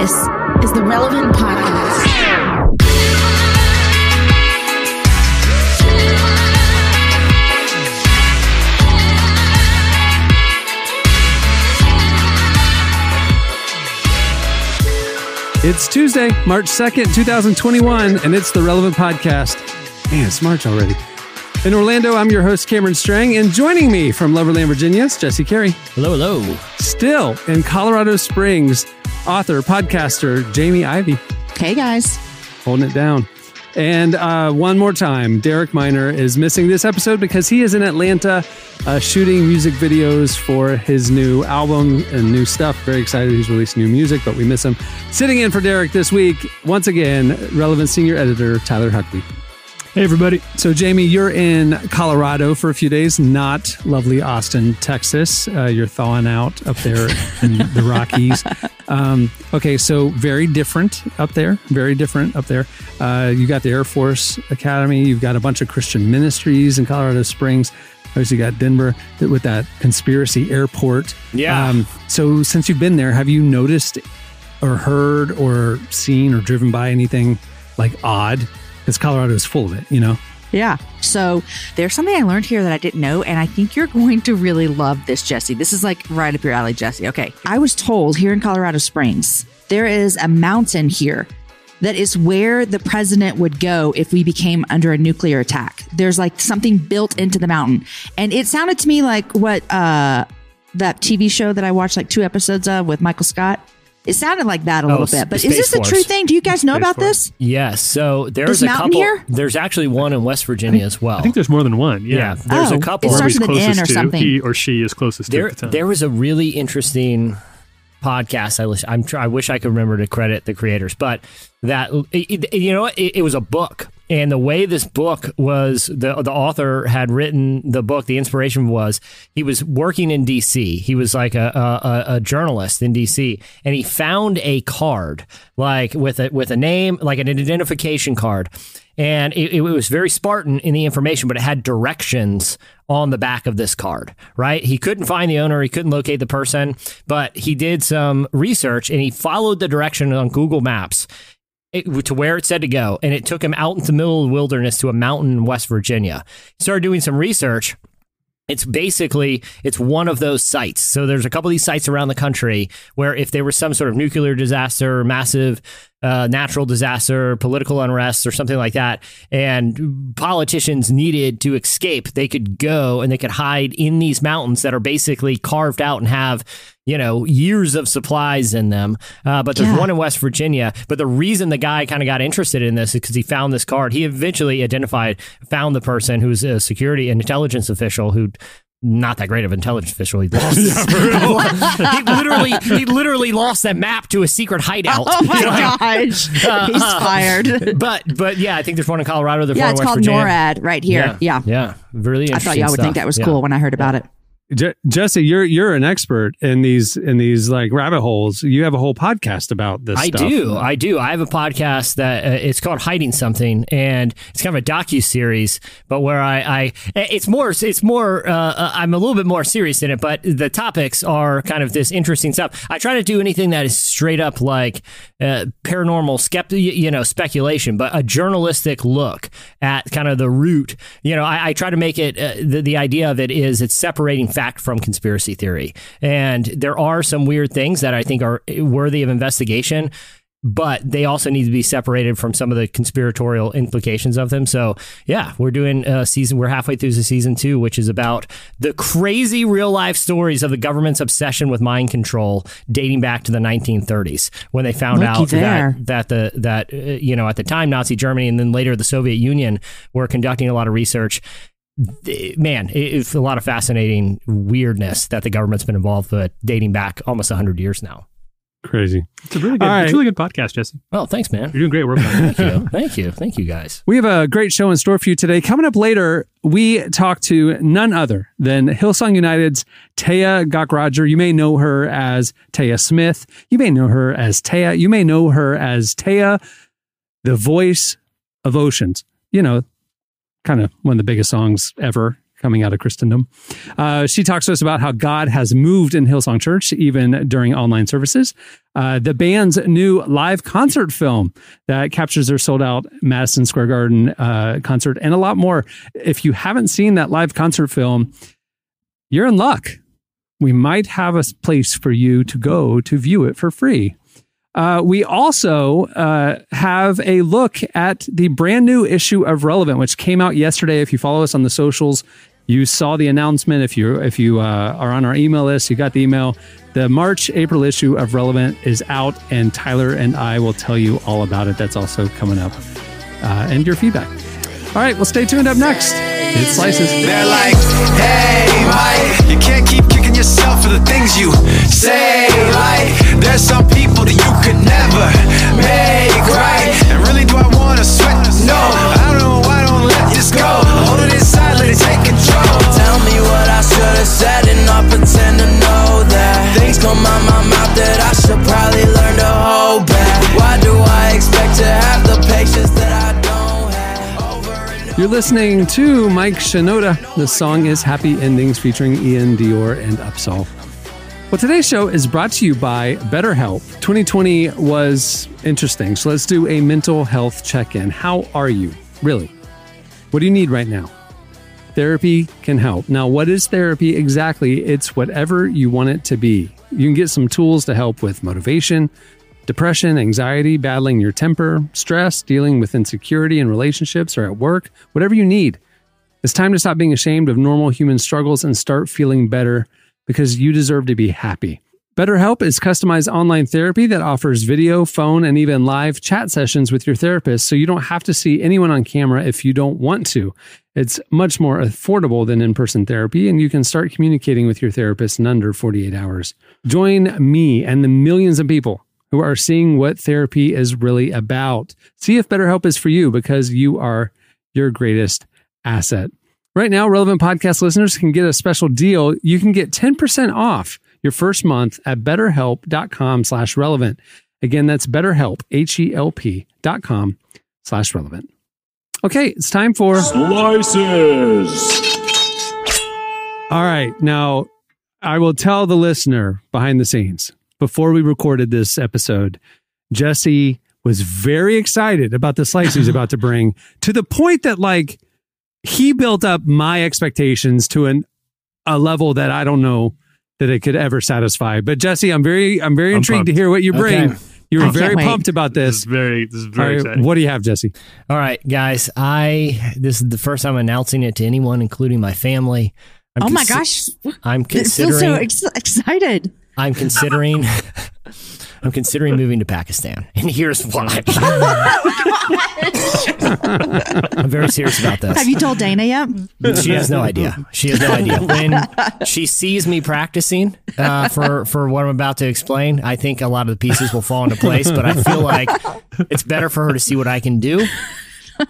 This is the Relevant Podcast. It's Tuesday, March 2nd, 2021, and it's the Relevant Podcast. Man, it's March already. In Orlando, I'm your host, Cameron Strang, and joining me from Loverland, Virginia, is Jesse Carey. Hello, hello. Still in Colorado Springs, author, podcaster, Jamie Ivey. Hey guys. holding it down. And uh, one more time, Derek Minor is missing this episode because he is in Atlanta uh, shooting music videos for his new album and new stuff. Very excited he's released new music, but we miss him. Sitting in for Derek this week, once again, Relevant Senior Editor Tyler Huckabee. Hey, everybody. So, Jamie, you're in Colorado for a few days, not lovely Austin, Texas. Uh, you're thawing out up there in the Rockies. Um, okay, so very different up there. Very different up there. Uh, you got the Air Force Academy. You've got a bunch of Christian ministries in Colorado Springs. Obviously, you got Denver with that conspiracy airport. Yeah. Um, so, since you've been there, have you noticed or heard or seen or driven by anything like odd? Because Colorado is full of it, you know? Yeah. So there's something I learned here that I didn't know, and I think you're going to really love this, Jesse. This is like right up your alley, Jesse. Okay. I was told here in Colorado Springs, there is a mountain here that is where the president would go if we became under a nuclear attack. There's like something built into the mountain. And it sounded to me like what uh that TV show that I watched like two episodes of with Michael Scott. It sounded like that a little oh, s- bit. But Space is this a true thing? Do you guys know Space about Force. this? Yes. So there's This a couple. here? There's actually one in West Virginia as well. I think there's more than one. Yeah. yeah. There's Oh, a couple. it starts Whoever's with an N closest or to, something. He or she is closest there, to at the there was a really interesting podcast. I wish, I'm I wish I could remember to credit the creators, but that it, it- you know? It, it was a book, and the way this book was, the the author had written the book. The inspiration was he was working in D.C. He was like a a, a journalist in D.C. and he found a card like with a with a name, like an identification card. And it, it was very Spartan in the information, but it had directions on the back of this card, right? He couldn't find the owner, he couldn't locate the person, but he did some research and he followed the direction on Google Maps it, to where it said to go. And it took him out into the middle of the wilderness to a mountain in West Virginia. He started doing some research. It's basically it's one of those sites. So there's a couple of these sites around the country where if there was some sort of nuclear disaster, massive uh, natural disaster, political unrest, or something like that, and politicians needed to escape, they could go and they could hide in these mountains that are basically carved out and have you know years of supplies in them. Uh, but there's Yeah. one in West Virginia. But the reason the guy kind of got interested in this is because he found this card. He eventually identified, found the person who's a security and intelligence official who. Not that great of an intelligence official. He lost. he literally, he literally lost that map to a secret hideout. Oh my You know, gosh. Uh, He's uh, fired. But, but yeah, I think there's one in Colorado. There's yeah, one in it's West called Virginia. NORAD right here. Yeah. yeah, really. I thought y'all would think that was Yeah. cool when I heard about it. Je- Jesse, you're you're an expert in these in these like rabbit holes. You have a whole podcast about this. I stuff. do. I do. I have a podcast that uh, it's called Hiding Something, and it's kind of a docu series, but where I, I it's more it's more uh, uh, I'm a little bit more serious in it, but the topics are kind of this interesting stuff. I try to do anything that is straight up like uh, paranormal skept you know speculation, but a journalistic look at kind of the root. You know, I, I try to make it uh, the the idea of it is it's separating fact from conspiracy theory, and there are some weird things that I think are worthy of investigation but they also need to be separated from some of the conspiratorial implications of them. So, yeah, we're doing a season. We're halfway through the season two, which is about the crazy real life stories of the government's obsession with mind control, dating back to the 1930s, when they found Looky out there. that that the that uh, you know at the time Nazi Germany and then later the Soviet Union were conducting a lot of research. Th- Man, it's a lot of fascinating weirdness that the government's been involved with, dating back almost 100 years now. Crazy. It's a really good, All right. it's a really good podcast, Jesse. Well, thanks, man. You're doing great work on. Thank you. Thank you. Thank you, guys. We have a great show in store for you today. Coming up later, we talk to none other than Hillsong United's Taya Gaukrodger. You may know her as Taya Smith. You may know her as Taya. You may know her as Taya, the voice of oceans. You know, kind of one of the biggest songs ever. coming out of Christendom. Uh, she talks to us about how God has moved in Hillsong Church even during online services. Uh, the band's new live concert film that captures their sold out Madison Square Garden uh, concert and a lot more. If you haven't seen that live concert film, you're in luck. We might have a place for you to go to view it for free. Uh, we also uh, have a look at the brand new issue of Relevant, which came out yesterday. If you follow us on the socials, you saw the announcement. If you if you uh, are on our email list, you got the email. The March April issue of Relevant is out, and Tyler and I will tell you all about it. That's also coming up, uh, and your feedback. All right, well, stay tuned. Up next, it slices. They're like, hey, Mike, you can't keep yourself for the things you say. Like, there's some people that you could never make right. And really, do I wanna sweat? No, I don't know why I don't let this go. Hold it inside, let it take control. Tell me what I should have said and not pretend to know that Things come out my mouth that I should probably You're listening to Mike Shinoda. The song is Happy Endings featuring iann dior and UPSAHL. Well, today's show is brought to you by BetterHelp. 2020 was interesting, so let's do a mental health check in. How are you? Really? What do you need right now? Therapy can help. Now, what is therapy exactly? It's whatever you want it to be. You can get some tools to help with motivation, depression, anxiety, battling your temper, stress, dealing with insecurity in relationships or at work, whatever you need. It's time to stop being ashamed of normal human struggles and start feeling better because you deserve to be happy. BetterHelp is customized online therapy that offers video, phone, and even live chat sessions with your therapist so you don't have to see anyone on camera if you don't want to. It's much more affordable than in person therapy, and you can start communicating with your therapist in under 48 hours. Join me and the millions of people who are seeing what therapy is really about. See if BetterHelp is for you because you are your greatest asset. Right now, relevant podcast listeners can get a special deal. You can get 10% off your first month at betterhelp.com slash relevant. Again, that's betterhelp, H-E-L-P dot com slash relevant. Okay, it's time for Slices. All right. Now, I will tell the listener behind the scenes before we recorded this episode, Jesse was very excited about the slice he's about to bring to the point that, like, he built up my expectations to an a level that I don't know that it could ever satisfy. But Jesse, I'm very I'm very I'm intrigued to hear what you bring. Okay. You I were very wait. pumped about This this. is very, this is very right, exciting. what do you have, Jesse? All right, guys. I this is the first time announcing it to anyone, including my family. I'm Oh my consi- gosh. I'm I feel so ex- excited. I'm considering. I'm considering moving to Pakistan, and here's why. I'm very serious about this. Have you told Dana yet? She has no idea. She has no idea. When she sees me practicing uh, for for what I'm about to explain, I think a lot of the pieces will fall into place. But I feel like it's better for her to see what I can do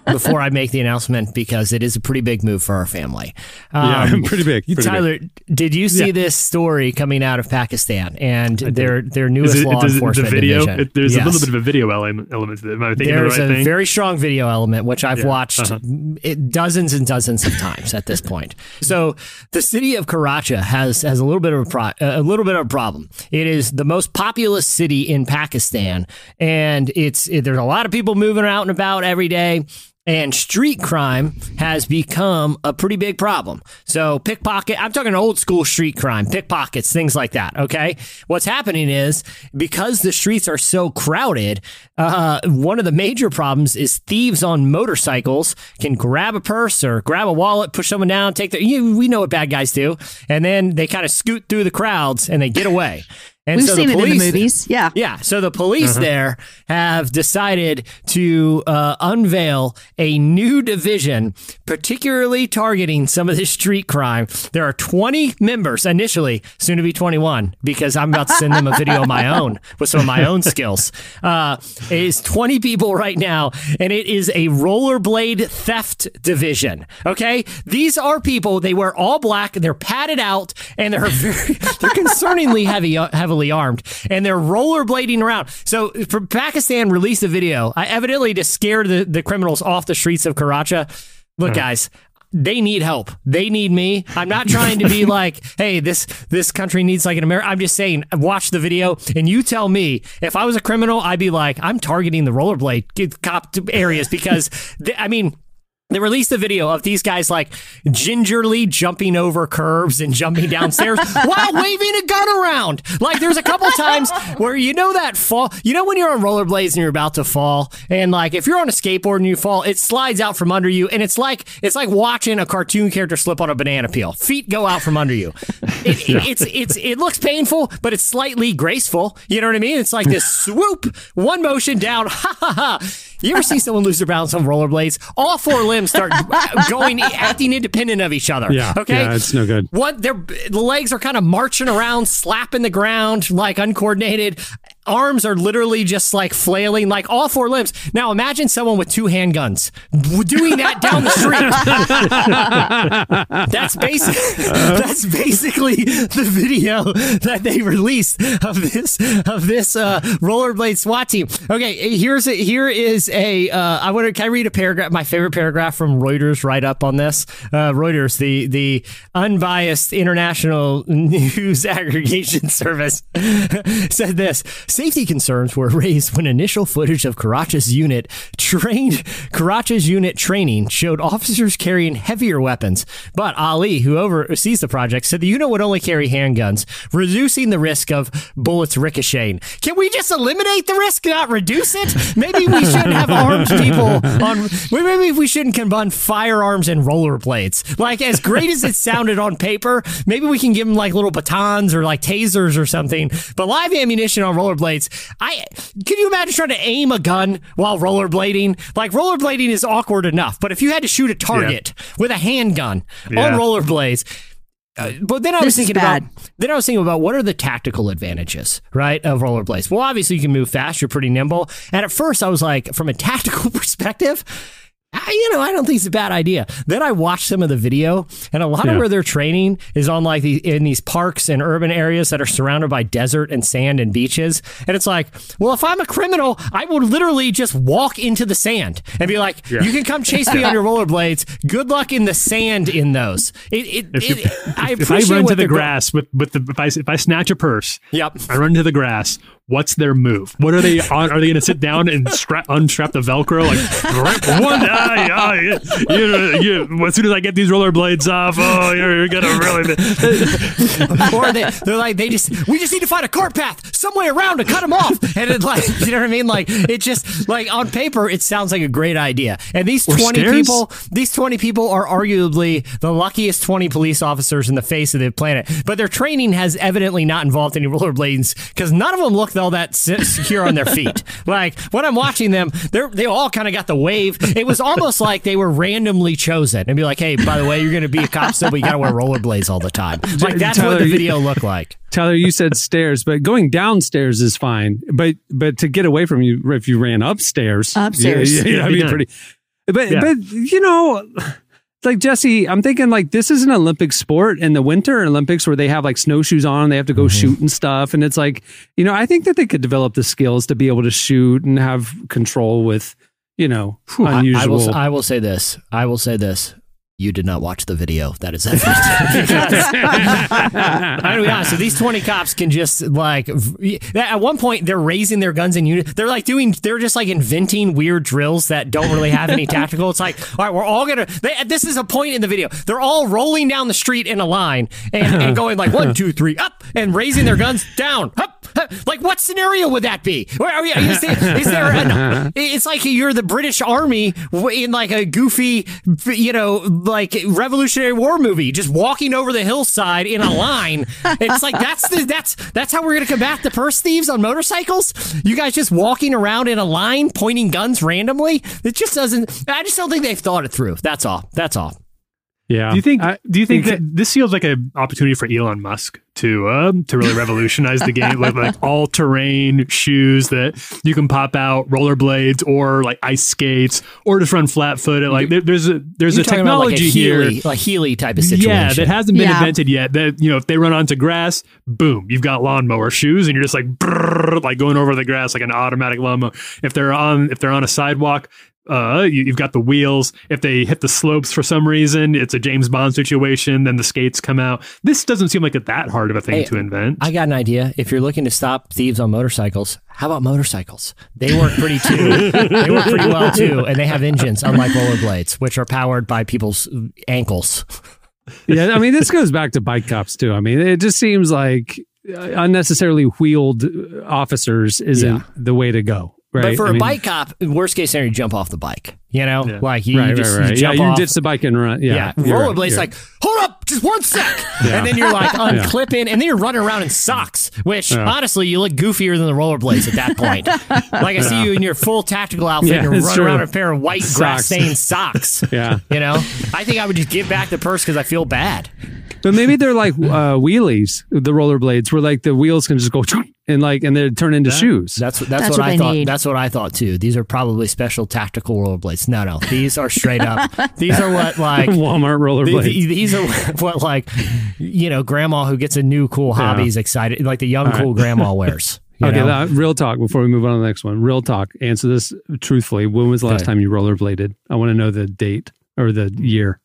before I make the announcement because it is a pretty big move for our family. Yeah, Um, pretty big. Pretty big. Tyler, did you see Yeah. this story coming out of Pakistan and their their newest it, law enforcement the video? division? It, there's Yes. a little bit of a video element, element to it. Am I thinking There's the right a thing? very strong video element, which I've Yeah, watched uh-huh. it dozens and dozens of times at this point. So the city of Karachi has has a little bit of a, pro- a little bit of a problem. It is the most populous city in Pakistan, and it's it, there's a lot of people moving out and about every day. And street crime has become a pretty big problem. So, pickpocket, I'm talking old school street crime, pickpockets, things like that. Okay. What's happening is because the streets are so crowded, uh, one of the major problems is thieves on motorcycles can grab a purse or grab a wallet, push someone down, take the, you, we know what bad guys do. And then they kind of scoot through the crowds and they get away. And We've so seen the it in the police- movies. Yeah. yeah. So the police there have decided to uh, unveil a new division, particularly targeting some of this street crime. There are 20 members initially, soon to be 21, because I'm about to send them a video of my own with some of my own skills. Uh, it is 20 people right now, and it is a rollerblade theft division. Okay. These are people, they wear all black, they're padded out, and they're very, they're concerningly heavy, uh, heavily armed, and they're rollerblading around. So, for Pakistan released a video, I evidently to scare the, the criminals off the streets of Karachi. Look, mm-hmm. guys, they need help. They need me. I'm not trying to be like, hey, this this country needs like an America. I'm just saying, watch the video and you tell me if I was a criminal, I'd be like, I'm targeting the rollerblade cop areas because I mean. They released a video of these guys like gingerly jumping over curves and jumping downstairs while waving a gun around. Like there's a couple times where you know that fall, you know when you're on rollerblades and you're about to fall, and like if you're on a skateboard and you fall, it slides out from under you, and it's like it's like watching a cartoon character slip on a banana peel. Feet go out from under you. It, it- it's it's it looks painful, but it's slightly graceful. You know what I mean? It's like this swoop, one motion down. Ha ha ha. You ever see someone lose their balance on rollerblades? All four limbs start going, acting independent of each other. Yeah, Okay. yeah, it's no good. What their the legs are kind of marching around, slapping the ground like uncoordinated. Arms are literally just like flailing, like all four limbs. Now imagine someone with two handguns doing that down the street. that's basic. That's basically the video that they released of this of this uh, rollerblade SWAT team. Okay, here's a, here is a. Uh, I want to. Can I read a paragraph? My favorite paragraph from Reuters. Right up on this. Uh, Reuters, the the unbiased international news aggregation service, said this: safety concerns were raised when initial footage of Karachi's unit trained Karachi's unit training showed officers carrying heavier weapons. But Ali, who oversees the project, said the unit would only carry handguns, reducing the risk of bullets ricocheting. Can we just eliminate the risk, not reduce it? Maybe we shouldn't have armed people on. Maybe we shouldn't combine firearms and rollerblades. Like as great as it sounded on paper, maybe we can give them like little batons or like tasers or something. But live ammunition on rollerblades, I can you imagine trying to aim a gun while rollerblading? Like rollerblading is awkward enough, but if you had to shoot a target with a handgun on rollerblades. Uh, but then I was This thinking about then I was thinking about what are the tactical advantages, right, of rollerblades? Well, obviously you can move fast, you're pretty nimble. And at first I was like, from a tactical perspective, I, you know, I don't think it's a bad idea. Then I watched some of the video, and a lot of where they're training is on like the, in these parks and urban areas that are surrounded by desert and sand and beaches. And it's like, well, if I'm a criminal, I would literally just walk into the sand and be like, "You can come chase me on your rollerblades. Good luck in the sand in those." It, it, If, it- I if I run to the they're go- grass with, with the if I, if I snatch a purse, Yep. I run to the grass. What's their move? What are they on? Are they going to sit down and strap, unstrap the Velcro? Like "Right, one, ah, ah, you, you, as soon as I get these rollerblades off, oh, you're, you're gonna really. or they, they're like they just we just need to find a cart path some way around to cut them off and it like you know what i mean like it just like on paper it sounds like a great idea and these Or 20 stairs? people these 20 people are arguably the luckiest 20 police officers in the face of the planet but their training has evidently not involved any rollerblades because none of them look all that se- secure on their feet like when i'm watching them they're they all kind of got the wave it was almost like they were randomly chosen and be like hey by the way you're gonna be a cop still but you gotta wear rollerblades all the time like that's what the video looked like Tyler, you said stairs, but going downstairs is fine. But but to get away from you, if you ran upstairs, Upstairs. yeah, yeah, Yeah, I be mean, pretty. But Yeah. but you know, like Jesse, I'm thinking like this is an Olympic sport in the Winter Olympics where they have like snowshoes on, and they have to go mm-hmm. shoot and stuff, and it's like you know, I think that they could develop the skills to be able to shoot and have control with you know I, unusual. I will. I will say this. I will say this. You did not watch the video. That is evident. I'm gonna be honest. So these 20 cops can just like at one point they're raising their guns in unit. They're like doing. They're just like inventing weird drills that don't really have any tactical. It's like all right, we're all gonna. They, this is a point in the video. They're all rolling down the street in a line and, and going like one, two, three, up, and raising their guns down, up. up. Like what scenario would that be? Are we? Is there, is there an, it's like you're the British Army in like a goofy, you know, like Revolutionary War movie, just walking over the hillside in a line. It's like that's the that's that's how we're gonna combat the purse thieves on motorcycles. You guys just walking around in a line, pointing guns randomly. It just doesn't. I just don't think they've thought it through. That's all. That's all. Yeah. Do you think? I- do you think think- that this feels like an opportunity for Elon Musk to um, to really revolutionize the game with like all terrain shoes that you can pop out, rollerblades, or like ice skates, or just run flat footed? Like there, there's a there's You're a talking about like a technology here. Healy, like Healy type of situation. Yeah, that hasn't been Yeah. invented yet. That you know, if they run onto grass, boom, you've got lawnmower shoes, and you're just like brrr, like going over the grass like an automatic lawnmower. If they're on if they're on a sidewalk, uh, you, you've got the wheels. If they hit the slopes for some reason, it's a James Bond situation. Then the skates come out. This doesn't seem like it that hard of a thing Hey, to invent. I got an idea. If you're looking to stop thieves on motorcycles, how about motorcycles? They work pretty too. they work pretty well too, and they have engines, unlike rollerblades, which are powered by people's ankles. yeah, I mean, this goes back to bike cops too. I mean, it just seems like uh, unnecessarily wheeled officers isn't Yeah. the way to go. Right. But for I a mean- bike cop, worst case scenario, you jump off the bike. You know, Yeah. like you, right, you just right, right. You Yeah, jump you off. ditch the bike and run. Yeah, Yeah, you're right, rollerblades like, hold up, just one sec, Yeah. and then you're like unclipping, and then you're running around in socks. Which Yeah. honestly, you look goofier than the rollerblades at that point. like I see you in your full tactical outfit, Yeah, and you're running true. around in a pair of white grass stained socks. Yeah. You know, I think I would just give back the purse because I feel bad. But maybe they're like uh, wheelies, the rollerblades, where like the wheels can just go and like and they turn into shoes. That's that's, That's what, what I thought. need. That's what I thought too. These are probably special tactical rollerblades. No, no, these are straight up. these are what like Walmart rollerblades. The- the- These are what like you know, grandma who gets a new cool hobby is excited, like the young cool grandma wears. you okay, now, real talk before we move on to the next one. Real talk. Answer this truthfully. When was the last Okay. time you rollerbladed? I want to know the date or the year.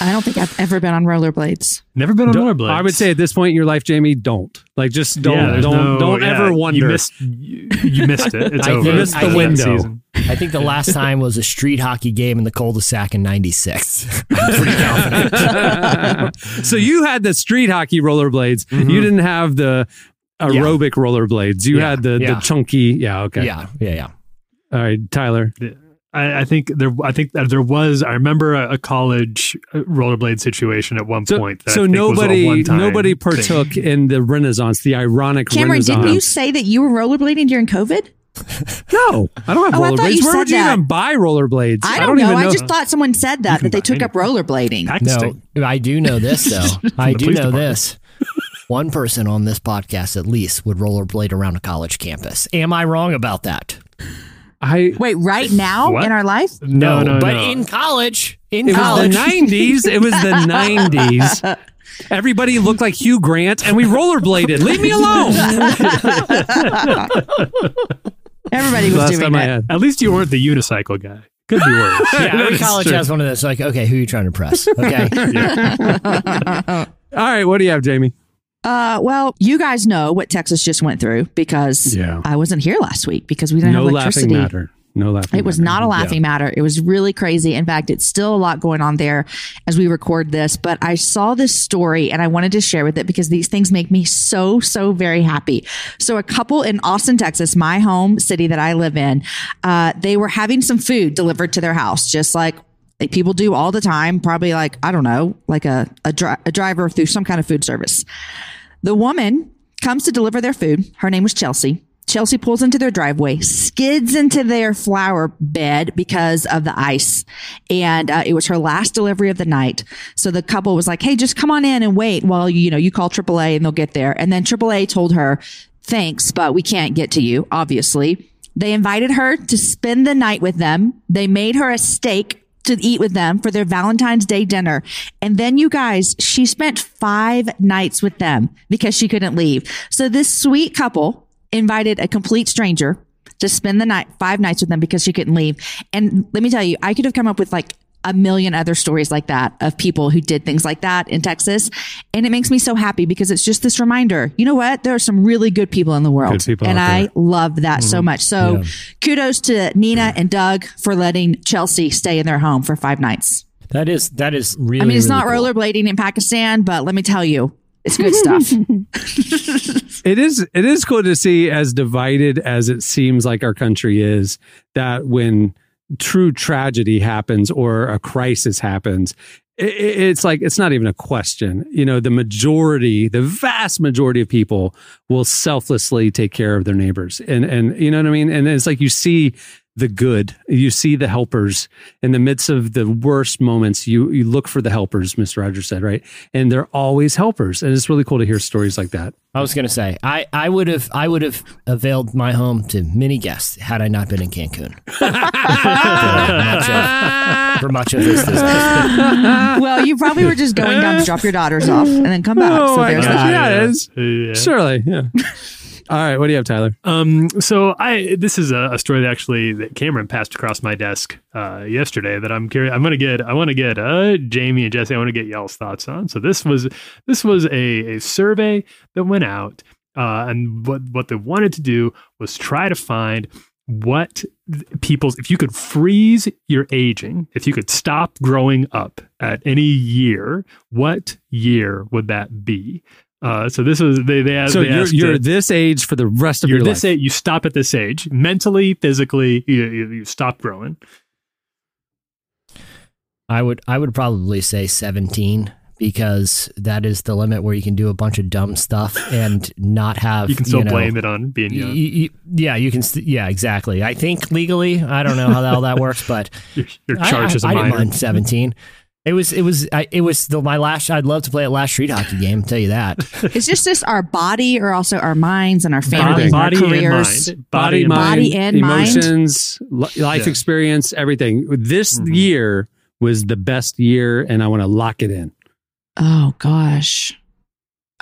I don't think I've ever been on rollerblades. Never been on Don't- rollerblades. I would say at this point in your life, Jamie, don't. Like, just don't, Yeah, don't, no- don't yeah, ever wonder. You missed, you, you missed it. It's I over. think- missed the I think- window. Season. I think the last time was a street hockey game in the cul-de-sac in '96. Pretty confident. so you had the street hockey rollerblades. Mm-hmm. You didn't have the aerobic rollerblades. You Yeah, had the, yeah. the chunky. Yeah. Okay. Yeah, yeah, yeah. All right, Tyler. I, I think there. I think that there was. I remember a, a college uh, rollerblade situation at one So, point. That I so think was a nobody one-time nobody thing. partook in the Renaissance, the ironic Cameron, Renaissance. didn't you say that you were rollerblading during COVID? No, I don't have Oh, rollerblades. Where would you that. even buy rollerblades? I don't, know. even I just thought someone said that, that they buy took up rollerblading. Texting. No, I do know this though. I do know department. this. One person on this podcast at least would rollerblade around a college campus. Am I wrong about that? I. Wait, right now What? in our life? No, no, no but no. in college, in It was the college, '90s. It was the '90s. Everybody looked like Hugh Grant, and we rollerbladed. Leave me alone. Everybody was Last doing time I it. At least you weren't the unicycle guy. Could be worse. yeah, every That's college true. has one of those. Like, okay, who are you trying to impress? Okay, All right, what do you have, Jamie? Uh, well, you guys know what Texas just went through because Yeah. I wasn't here last week because we didn't No have laughing electricity. matter. No laughing. It was matter. not a laughing matter. It was really crazy. In fact, it's still a lot going on there as we record this. But I saw this story and I wanted to share with it because these things make me so, so very happy. So, a couple in Austin, Texas, my home city that I live in, uh, they were having some food delivered to their house, just like like people do all the time. Probably like I don't know, like a a, dri- a driver through some kind of food service. The woman comes to deliver their food. Her name was Chelsea. Chelsea pulls into their driveway, skids into their flower bed because of the ice. And uh, it was her last delivery of the night. So the couple was like, hey, just come on in and wait while you, you know, you call AAA and they'll get there. And then AAA told her, thanks, but we can't get to you, obviously. They invited her to spend the night with them. They made her a steak to eat with them for their Valentine's Day dinner. And then you guys, she spent five nights with them because she couldn't leave. So this sweet couple invited a complete stranger to spend the night, five nights with them because she couldn't leave. And let me tell you, I could have come up with like a million other stories like that of people who did things like that in Texas. And it makes me so happy because it's just this reminder, you know what? There are some really good people in the world. Good people and out I there. love that so mm-hmm. much. So kudos to Nina and Doug for letting Chelsea stay in their home for five nights. that is that is really. I mean, it's really not cool. rollerblading in Pakistan, but let me tell you, it's good stuff. It is it is cool to see as divided as it seems like our country is that when true tragedy happens or a crisis happens it's like it's not even a question. You know the majority the vast majority of people will selflessly take care of their neighbors. And and you know what i mean? And it's like you see the good you see the helpers in the midst of the worst moments you you look for the helpers mr rogers said right and they're always helpers and it's really cool to hear stories like that I was going to say I, I would have I would have availed my home to many guests had I not been in Cancun for, much of, for much of this. this well, you probably were just going down to drop your daughters off and then come back. Oh so there's gosh, that. yeah, it is. Yeah. Surely, yeah. All right, what do you have, Tyler? Um, so I this is a, a story that actually that Cameron passed across my desk uh, yesterday that I'm curious. I'm gonna get. I want to get uh, Jamie and Jesse. I want to get y'all's thoughts on. So this was this was a, a survey that went out, uh, and what what they wanted to do was try to find what people's if you could freeze your aging, if you could stop growing up at any year, what year would that be? Uh, so this was they they asked. So they you're, asked, you're this age for the rest of you're your this life. age. You stop at this age, mentally, physically. You, you, you stop growing. I would I would probably say 17 because that is the limit where you can do a bunch of dumb stuff and not have You can still know, blame it on being young. y- y- yeah, you can. St- yeah, exactly. I think legally, I don't know how the hell that works, but You're, you're I- charged I, as a I didn't mind 17. It was it was I, it was the, my last. I'd love to play a last street hockey game. Tell you that. It's just this our body or also our minds and our families, Body, and our body and careers. mind. body, and mind, Body and mind. emotions, li- life Yeah. experience, everything. This Mhm. year was the best year, and I want to lock it in. Oh gosh.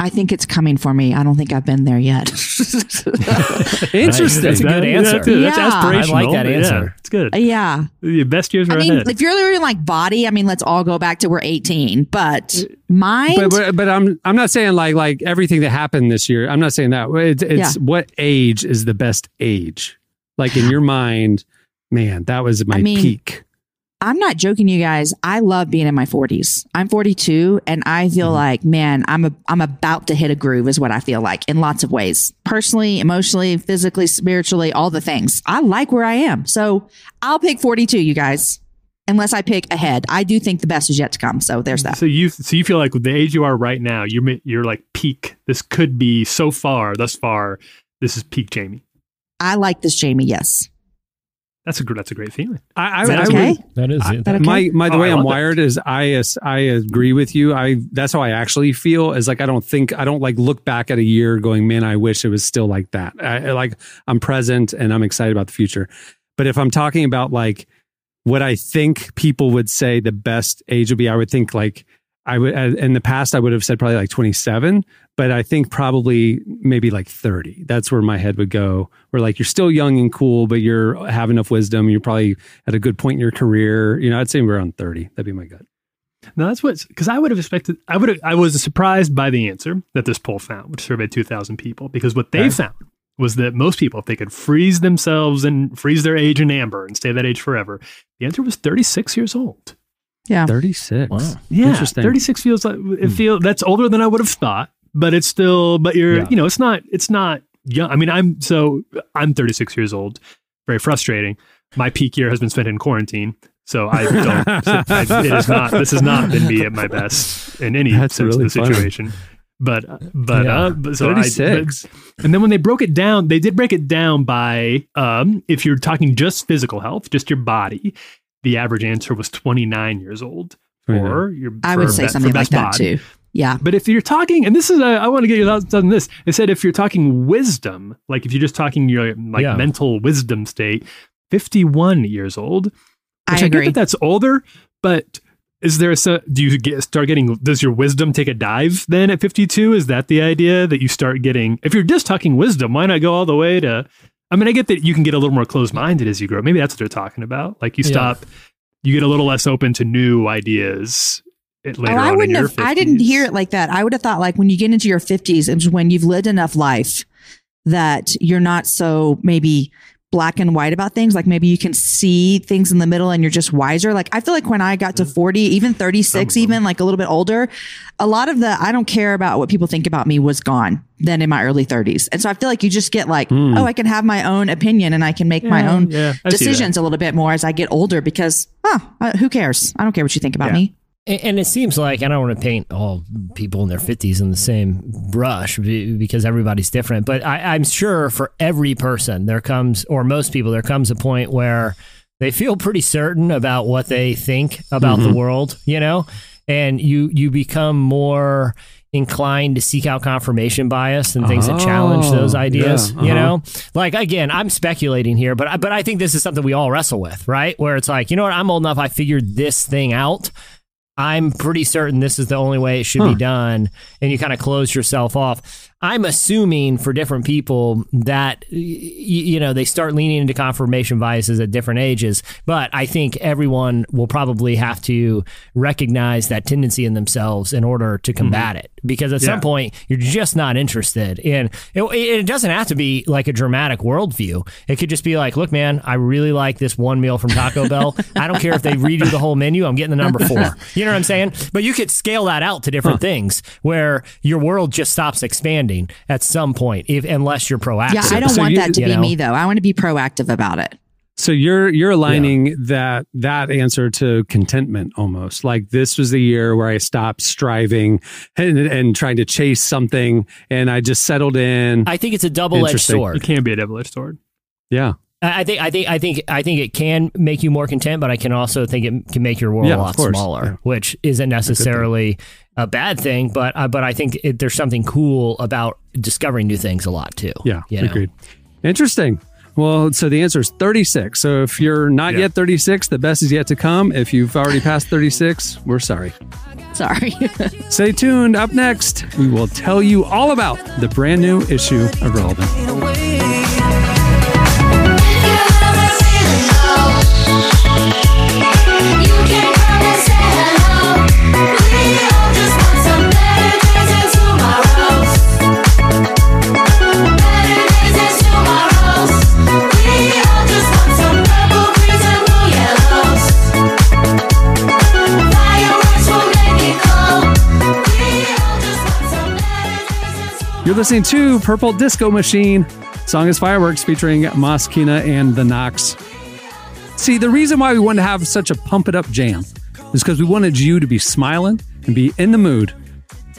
I think it's coming for me. I don't think I've been there yet. Interesting. That's a good answer. That's, that's Yeah. aspirational. I like that answer. Yeah, it's good. yeah. The best years are I mean, ahead. if you're literally like body, I mean, let's all go back to we're 18. But uh, mind, But, but but I'm I'm not saying like like everything that happened this year. I'm not saying that. It's, it's what age is the best age? Like in your mind, man, that was my I mean, peak. I'm not joking, you guys. I love being in my 40s. I'm 42, and I feel Mm-hmm. like, man, I'm a, I'm about to hit a groove. Is what I feel like in lots of ways, personally, emotionally, physically, spiritually, all the things. I like where I am, so I'll pick 42, you guys. Unless I pick ahead, I do think the best is yet to come. So there's that. So you so you feel like the age you are right now, you're you're like peak. This could be so far, thus far. This is peak Jamie. I like this, Jamie. Yes. That's a that's a great feeling. I, Is that I okay? would, That is it. that okay? my my the Oh, way I I'm wired is I as- I agree with you. I that's how I actually feel. Is like I don't think I don't like look back at a year going, man, I wish it was still like that. I, I like I'm present and I'm excited about the future. But if I'm talking about like what I think people would say the best age would be, I would think like I would uh, in the past I would have said probably like 27, but I think probably maybe like 30. That's where my head would go. Where like you're still young and cool, but you're have enough wisdom. You're probably at a good point in your career. You know, I'd say we're around 30. That'd be my gut. Now that's what because I would have expected. I would have, I was surprised by the answer that this poll found, which surveyed two thousand people, because what they Okay. found was that most people, if they could freeze themselves and freeze their age in amber and stay that age forever, the answer was thirty six years old. Yeah. 36. Wow. Yeah, Interesting. thirty six feels like it hmm. feel that's older than I would have thought, but it's still. But you're Yeah. you know it's not it's not young. I mean I'm so I'm thirty six years old. Very frustrating. My peak year has been spent in quarantine. So I don't. I, it is not. This has not been me at my best in any That's sense really of the funny. situation. But but Yeah. uh, but so I, 36. but- and then when they broke it down, they did break it down by um, if you're talking just physical health, just your body. The average answer was 29 years old. Or your I would say be- for something like that bod. too. Yeah. But if you're talking, and this is, a, I want to get your thoughts on this. It said if you're talking wisdom, like if you're just talking your like Yeah. mental wisdom state, 51 years old. Which I I, get agree. that that's older, but is there a se- do you get start getting does your wisdom take a dive then at 52? Is that the idea that you start getting if you're just talking wisdom, why not go all the way to I mean, I get that you can get a little more closed minded as you grow. Maybe that's what they're talking about. Like you Yeah. stop, you get a little less open to new ideas it- later Oh, I on wouldn't your have. I didn't hear it like that. I would have thought like when you get into your fifties, and when you've lived enough life that you're not so maybe black and white about things. Like maybe you can see things in the middle and you're just wiser. Like I feel like when I got to 40, even 36, Some of them. even like a little bit older, a lot of the I don't care about what people think about me was gone then in my early 30s. And so I feel like you just get like, Hmm. oh, I can have my own opinion and I can make my own yeah, I see that. decisions a little bit more as I get older because, huh, uh, who cares? I don't care what you think about Yeah. me. And it seems like I don't want to paint all people in their 50s in the same brush because everybody's different. But I, I'm sure for every person, there comes, or most people, there comes a point where they feel pretty certain about what they think about the world, you know? And you, you become more inclined to seek out confirmation bias and things that challenge Oh, those ideas, yeah, you uh-huh. know? Like, again, I'm speculating here, but I, but I think this is something we all wrestle with, right? Where it's like, you know what? I'm old enough. I figured this thing out. I'm pretty certain this is the only way it should Huh. be done. And you kind of close yourself off. I'm assuming for different people that you know they start leaning into confirmation biases at different ages. But I think everyone will probably have to recognize that tendency in themselves in order to mm-hmm. combat it. Because at Yeah. some point you're just not interested in. It, it doesn't have to be like a dramatic worldview. It could just be like, look, man, I really like this one meal from Taco Bell. I don't care if they redo the whole menu. I'm getting the number four. You know what I'm saying? But you could scale that out to different things where your world just stops expanding at some point, if unless you're proactive. Yeah, I don't So want you- that to be know? me though. I want to be proactive about it. So you're you're aligning that that answer to contentment almost. Like this was the year where I stopped striving and, and trying to chase something, and I just settled in. I think it's a double edged sword. It can be a double edged sword. yeah, I I think I think I think I think it can make you more content, but I can also think it can make your world Yeah, a lot smaller, Yeah. which isn't necessarily a bad thing. But uh, but I think it, there's something cool about discovering new things a lot too. yeah, you know? agreed. Interesting. Well, so the answer is 36. So if you're not Yeah. yet 36, the best is yet to come. If you've already passed 36, we're sorry. Sorry. Stay tuned. Up next, we will tell you all about the brand new issue of Relevant. You're listening to Purple Disco Machine. Song is Fireworks featuring Moss Kena and the Knocks. See, the reason why we wanted to have such a pump it up jam is because we wanted you to be smiling and be in the mood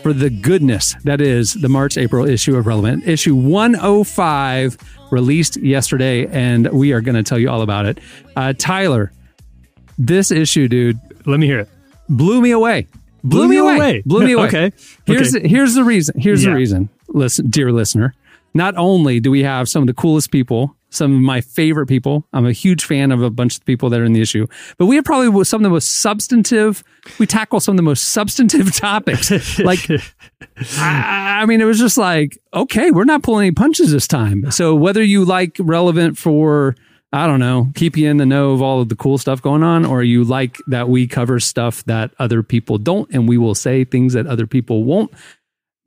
for the goodness that is the March April issue of Relevant. Issue 105 released yesterday, and we are going to tell you all about it. Uh, Tyler, this issue, dude, Let me hear it. blew me away. Blew, Blew me away. away. Blew me away. Okay. Here's Okay. here's the reason. Here's the reason. Listen, dear listener. Not only do we have some of the coolest people, some of my favorite people. I'm a huge fan of a bunch of people that are in the issue, but we have probably some of the most substantive. We tackle some of the most substantive topics. like, I, I mean, it was just like, okay, we're not pulling any punches this time. So whether you like relevant for I don't know, keep you in the know of all of the cool stuff going on, or you like that we cover stuff that other people don't, and we will say things that other people won't.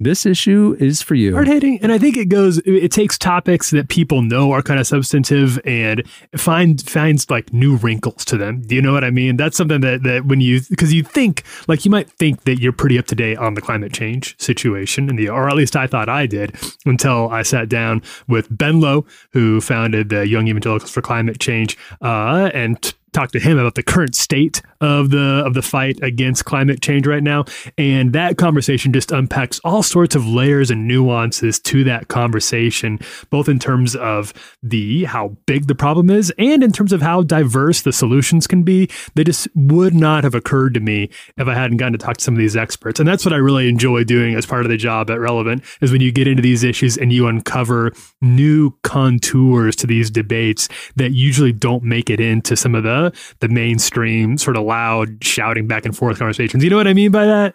This issue is for you. hard hitting. And i think it goes it takes topics that people know are kind of substantive and find finds like new wrinkles to them. Do you know what i mean? That's something that that when you because you think like you might think that you're pretty up to date on the climate change situation and the or at least i thought i did until i sat down with ben lowe who founded the young evangelicals for climate change uh, and talk to him about the current state of the of the fight against climate change right now. And that conversation just unpacks all sorts of layers and nuances to that conversation both in terms of the how big the problem is and in terms of how diverse the solutions can be. They just would not have occurred to me if I hadn't gotten to talk to some of these experts. And that's what I really enjoy doing as part of the job at Relevant is when you get into these issues and you uncover new contours to these debates that usually don't make it into some of the the mainstream sort of loud shouting back and forth conversations. You know what I mean by that?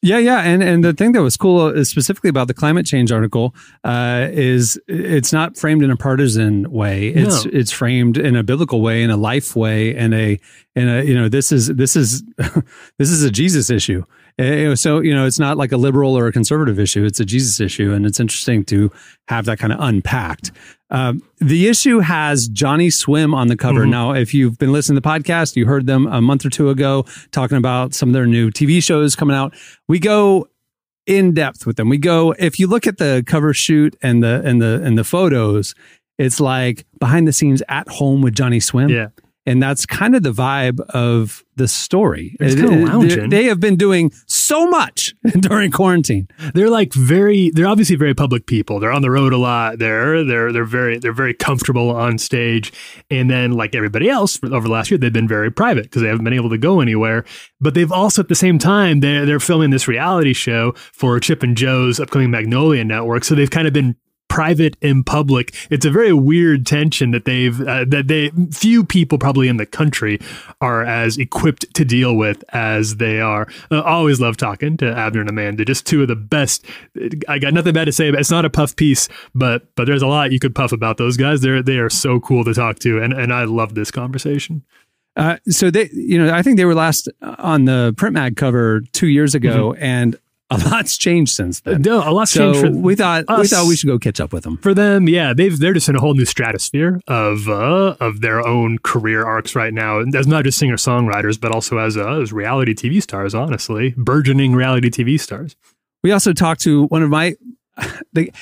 Yeah, yeah, and and the thing that was cool uh, specifically about the climate change article uh, is it's not framed in a partisan way. It's No. it's framed in a biblical way, in a life way, and a in a you know this is this is this is a Jesus issue. Uh, So you know it's not like a liberal or a conservative issue. It's a Jesus issue, and it's interesting to have that kind of unpacked. Um, the issue has Johnnyswim on the cover. Now, if you've been listening to the podcast, you heard them a month or two ago talking about some of their new TV shows coming out. We go in depth with them. We go if you look at the cover shoot and the and the and the photos, it's like behind the scenes at home with Johnnyswim. Yeah. And that's kind of the vibe of the story. It's kinda lounging. They have been doing so much during quarantine. They're like very they're obviously very public people. They're on the road a lot. They're they're they're very they're very comfortable on stage. And then like everybody else over the last year they've been very private because they haven't been able to go anywhere. But they've also at the same time they're they're filming this reality show for Chip and Jo's upcoming Magnolia network. So they've kind of been private and public. It's a very weird tension that they've uh, that they few people probably in the country are as equipped to deal with as they are. Uh, always love talking to Abner and Amanda. Just two of the best. I got nothing bad to say. But it's not a puff piece, but but there's a lot you could puff about those guys. They're they are so cool to talk to, and and I love this conversation. Uh, so they, you know, I think they were last on the print mag cover two years ago, and a lot's changed since then. No, a lot's so changed for we thought we thought we should go catch up with them. for them, yeah, they've they're just in a whole new stratosphere of uh, of their own career arcs right now, as not just singer songwriters, but also as uh, as reality TV stars. Honestly, burgeoning reality TV stars. We also talked to one of my the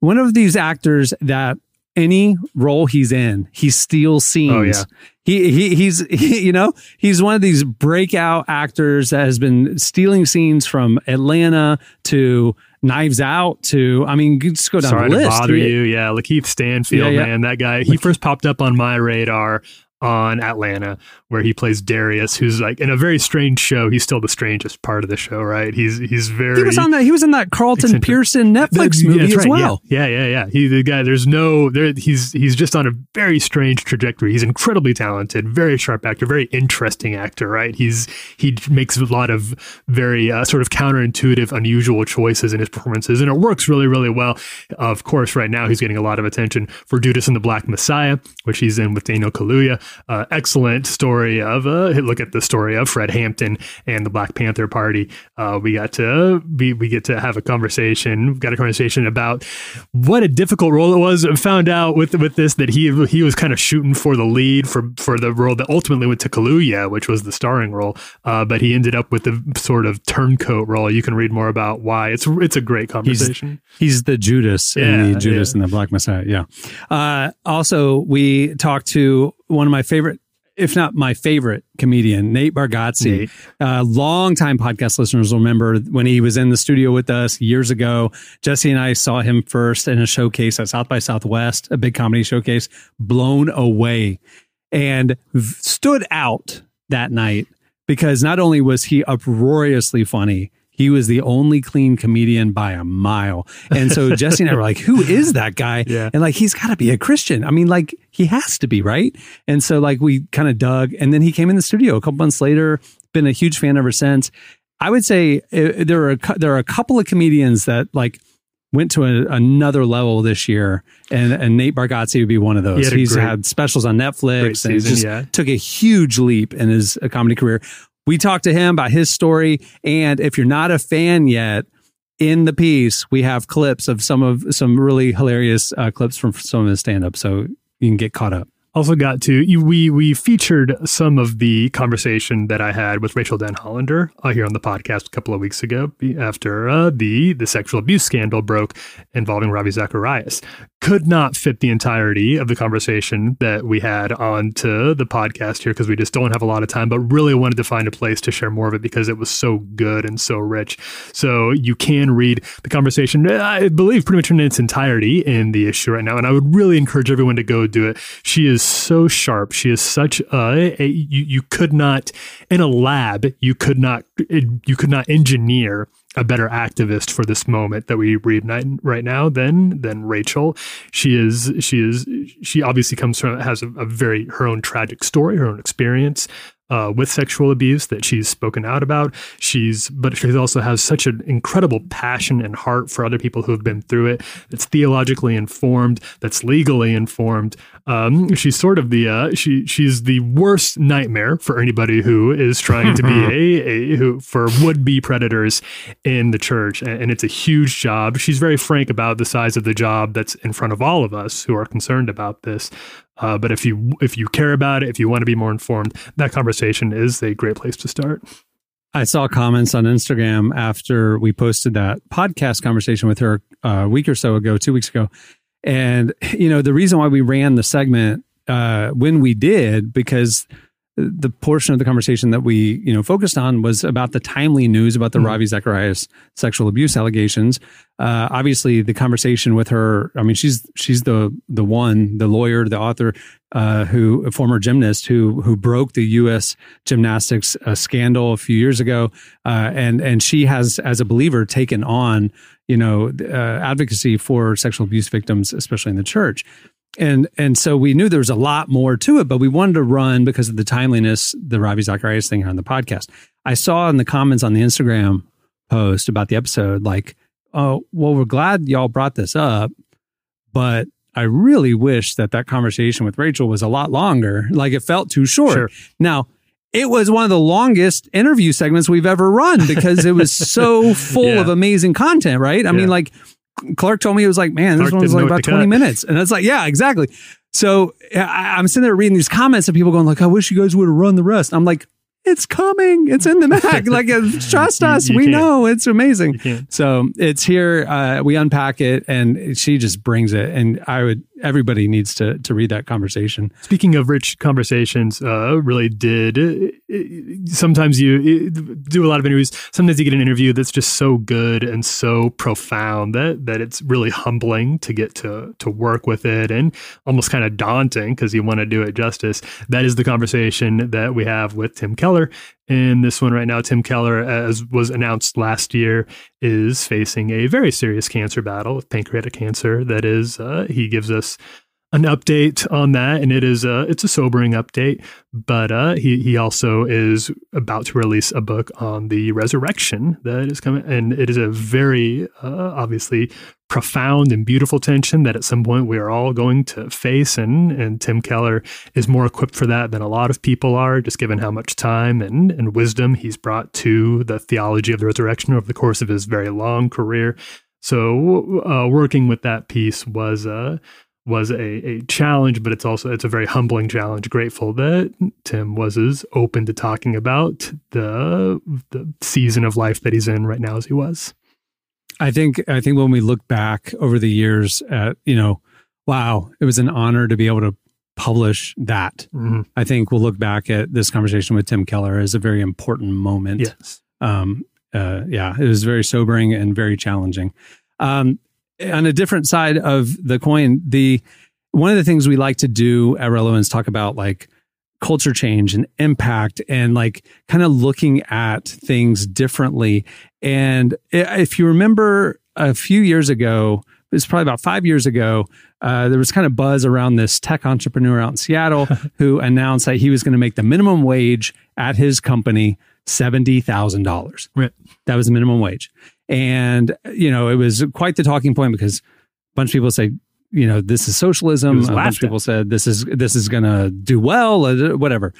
one of these actors that any role he's in, he steals scenes. Oh, yeah. He, he he's he, you know he's one of these breakout actors that has been stealing scenes from Atlanta to Knives Out to I mean just go down Sorry the to list. bother you, yeah, Lakeith Stanfield, Yeah, yeah. man, that guy. He first popped up on my radar on Atlanta, where he plays Darius, who's like in a very strange show. He's still the strangest part of the show, right? He's he's very He was on that. He was in that Carlton Eccentric. Pearson Netflix That's- movie that's as right, well. Yeah, yeah, yeah, yeah. He the guy. There's no there. He's he's just on a very strange trajectory. He's incredibly talented, very sharp actor, very interesting actor. Right? He's he makes a lot of very uh, sort of counterintuitive, unusual choices in his performances, and it works really, really well. Of course, right now he's getting a lot of attention for Judas and the Black Messiah, which he's in with Daniel Kaluuya. Uh, excellent story of uh, look at the story of Fred Hampton and the Black Panther Party. Uh, we got to we, we get to have a conversation. We've got a conversation about what a difficult role it was. I found out with with this that he he was kind of shooting for the lead for for the role that ultimately went to Kaluuya, which was the starring role. Uh, but he ended up with the sort of turncoat role. You can read more about why. It's it's a great conversation. he's the Judas in Yeah, the Judas yeah. and the Black Messiah. Yeah. Uh, also, we talked to one of my favorite, if not my favorite comedian, Nate Bargatze. Nate. Uh, longtime podcast listeners will remember when he was in the studio with us years ago. Jesse and I saw him first in a showcase at South by Southwest, a big comedy showcase, blown away and v- stood out that night because not only was he uproariously funny, he was the only clean comedian by a mile. And so Jesse and I were like, who is that guy? Yeah. And like, he's got to be a Christian. I mean, like, he has to be, right? And so, like, we kind of dug. And then he came in the studio a couple months later, been a huge fan ever since. I would say uh, there are a, there are a couple of comedians that like went to a, another level this year, and, and Nate Bargatze would be one of He those. had He's great- had specials on Netflix, and he season, just yeah. took a huge leap in his comedy career. We talked to him about his story, and if you're not a fan yet, in the piece we have clips of some of some really hilarious uh, clips from some of his stand up, so you can get caught up. Also got to we we featured some of the conversation that I had with Rachael Denhollander uh, here on the podcast a couple of weeks ago after uh, the the sexual abuse scandal broke involving Ravi Zacharias. Could not fit the entirety of the conversation that we had onto the podcast here because we just don't have a lot of time, but really wanted to find a place to share more of it because it was so good and so rich. So you can read the conversation, I believe, pretty much in its entirety in the issue right now. And I would really encourage everyone to go do it. She is so sharp. She is such a, a you, you could not in a lab, you could not you could not engineer a better activist for this moment that we read right now than than Rachel. She is she is she obviously comes from has a, a very her own tragic story, her own experience uh, with sexual abuse that she's spoken out about. She's but she also has such an incredible passion and heart for other people who have been through it. That's theologically informed. That's legally informed. Um, she's sort of the uh, she she's the worst nightmare for anybody who is trying to be a, a who for would be predators in the church, and, and it's a huge job. She's very frank about the size of the job that's in front of all of us who are concerned about this. Uh, but if you if you care about it, if you want to be more informed, that conversation is a great place to start. I saw comments on Instagram after we posted that podcast conversation with her uh, a week or so ago, two weeks ago. And, you know, the reason why we ran the segment uh, when we did, because the portion of the conversation that we you know focused on was about the timely news about the Mhm. Ravi Zacharias sexual abuse allegations. Uh, obviously, the conversation with her. I mean, she's she's the the one, the lawyer, the author, uh, who a former gymnast who who broke the U.S. gymnastics uh, scandal a few years ago, uh, and and she has, as a believer, taken on you know uh, advocacy for sexual abuse victims, especially in the church and and so we knew there was a lot more to it, but we wanted to run because of the timeliness, the Ravi Zacharias thing on the podcast. I saw in the comments on the Instagram post about the episode, like, oh, well, we're glad y'all brought this up, but I really wish that that conversation with Rachel was a lot longer. Like it felt too short. Sure. Now, it was one of the longest interview segments we've ever run because it was so full Yeah. of amazing content, right? I Yeah. mean, like Clark told me it was like, man, this Clark one was like about 20 cut. minutes. And it's like, yeah, exactly. So I, I'm sitting there reading these comments of people going like, I wish you guys would have run the rest. I'm like, it's coming. It's in the bag. like, uh, trust us. you we can't. know it's amazing. So it's here. Uh, we unpack it, and she just brings it. And I would. Everybody needs to to read that conversation. Speaking of rich conversations, uh, really did. uh, Sometimes you uh, do a lot of interviews. Sometimes you get an interview that's just so good and so profound that that it's really humbling to get to to work with it and almost kind of daunting because you want to do it justice. That is the conversation that we have with Tim Keller. In this one right now, Tim Keller, as was announced last year, is facing a very serious cancer battle with pancreatic cancer. That is, uh, he gives us an update on that, and it is a it's a sobering update. But uh, he he also is about to release a book on the resurrection that is coming, and it is a very uh, obviously profound and beautiful tension that at some point we are all going to face, and and Tim Keller is more equipped for that than a lot of people are, just given how much time and and wisdom he's brought to the theology of the resurrection over the course of his very long career. So uh, working with that piece was uh, was a, a challenge, but it's also it's a very humbling challenge. Grateful that Tim was as open to talking about the the season of life that he's in right now as he was. I think I think when we look back over the years at you know, wow, it was an honor to be able to publish that. Mhm. I think we'll look back at this conversation with Tim Keller as a very important moment. Yes. Um, uh, yeah, it was very sobering and very challenging. Um, on a different side of the coin, the one of the things we like to do at Relevance talk about like culture change and impact and like kind of looking at things differently. And if you remember a few years ago, it was probably about five years ago, uh, there was kind of buzz around this tech entrepreneur out in Seattle who announced that he was going to make the minimum wage at his company $70,000. Right. That was the minimum wage. And, you know, it was quite the talking point because a bunch of people say, you know, this is socialism. A bunch of people said this is this is going to do well, whatever.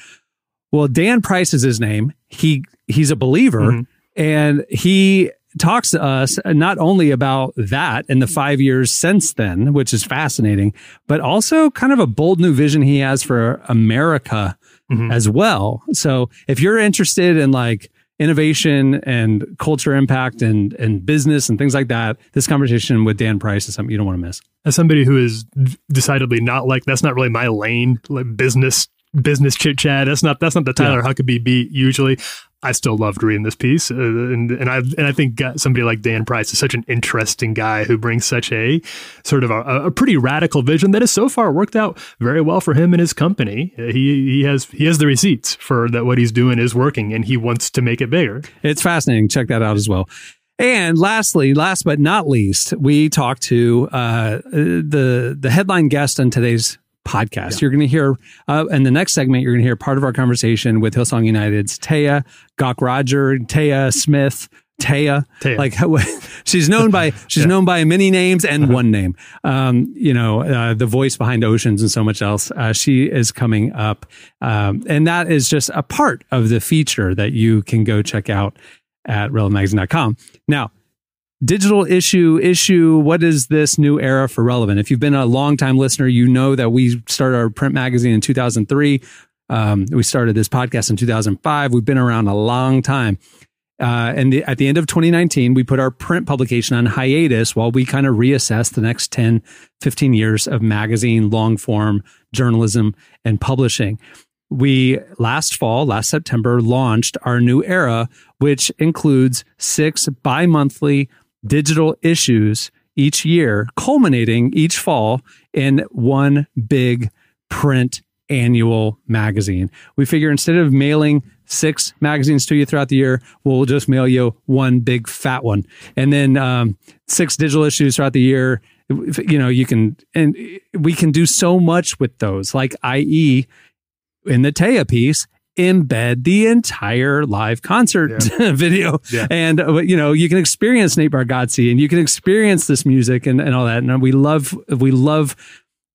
Well, Dan Price is his name. He he's a believer, Mhm. And he talks to us not only about that in the five years since then, which is fascinating, but also kind of a bold new vision he has for America Mhm. as well. So if you're interested in like innovation and culture impact and and business and things like that, this conversation with Dan Price is something you don't want to miss. As somebody who is decidedly not like that's not really my lane, like business business chit chat. That's not that's not the Tyler Huckabee beat usually. I still loved reading this piece, uh, and and I and I think uh, somebody like Dan Price is such an interesting guy who brings such a sort of a, a pretty radical vision that has so far worked out very well for him and his company. Uh, He he has he has the receipts for that what he's doing is working, and he wants to make it bigger. It's fascinating. Check that out as well. And lastly, last but not least, we talked to uh, the the headline guest on today's podcast. You're going to hear uh, in the next segment. You're going to hear part of our conversation with Hillsong United's Taya Gaukrodger, Taya Smith. Taya, Taya. like she's known by she's known by many names and one name. Um, you know, uh, the voice behind Oceans and so much else. Uh, she is coming up, um, and that is just a part of the feature that you can go check out at relevantmagazine.com. Now, digital issue issue what is this new era for relevant? If you've been a long time listener you know that we started our print magazine in 2003 um, we started this podcast in 2005 we've been around a long time. Uh, and the, at the end of 2019 we put our print publication on hiatus while we kind of reassess the next 10 15 years of magazine long form journalism and publishing. We last fall, last September, launched our new era, which includes six bi monthly digital issues each year, culminating each fall in one big print annual magazine. We figure instead of mailing six magazines to you throughout the year, we'll just mail you one big fat one. And then um, six digital issues throughout the year. You know, you can, and we can do so much with those, like, i.e., in the Taya piece, embed the entire live concert video. Yeah. And, uh, you know, you can experience Nate Bargatze and you can experience this music and, and all that. And we love, we love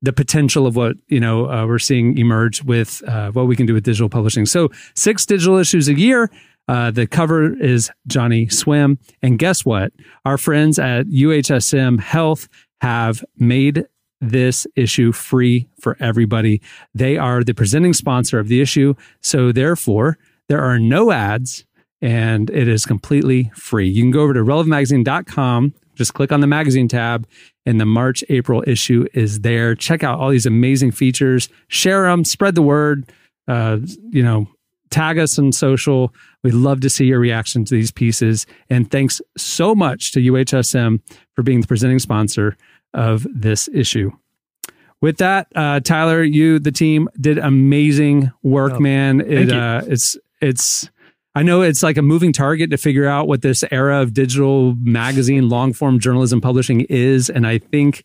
the potential of what, you know, uh, we're seeing emerge with uh, what we can do with digital publishing. So six digital issues a year. Uh, the cover is Johnnyswim. And guess what? Our friends at UHSM Health have made this issue free for everybody. They are the presenting sponsor of the issue. So therefore, there are no ads and it is completely free. You can go over to relevantmagazine.com, just click on the magazine tab, and the March April issue is there. Check out all these amazing features, share them, spread the word, uh, you know, tag us on social. We'd love to see your reaction to these pieces. And thanks so much to UHSM for being the presenting sponsor of this issue. With that, uh, Tyler, you the team did amazing work, Oh, man. It uh, it's it's I know it's like a moving target to figure out what this era of digital magazine long form journalism publishing is, and I think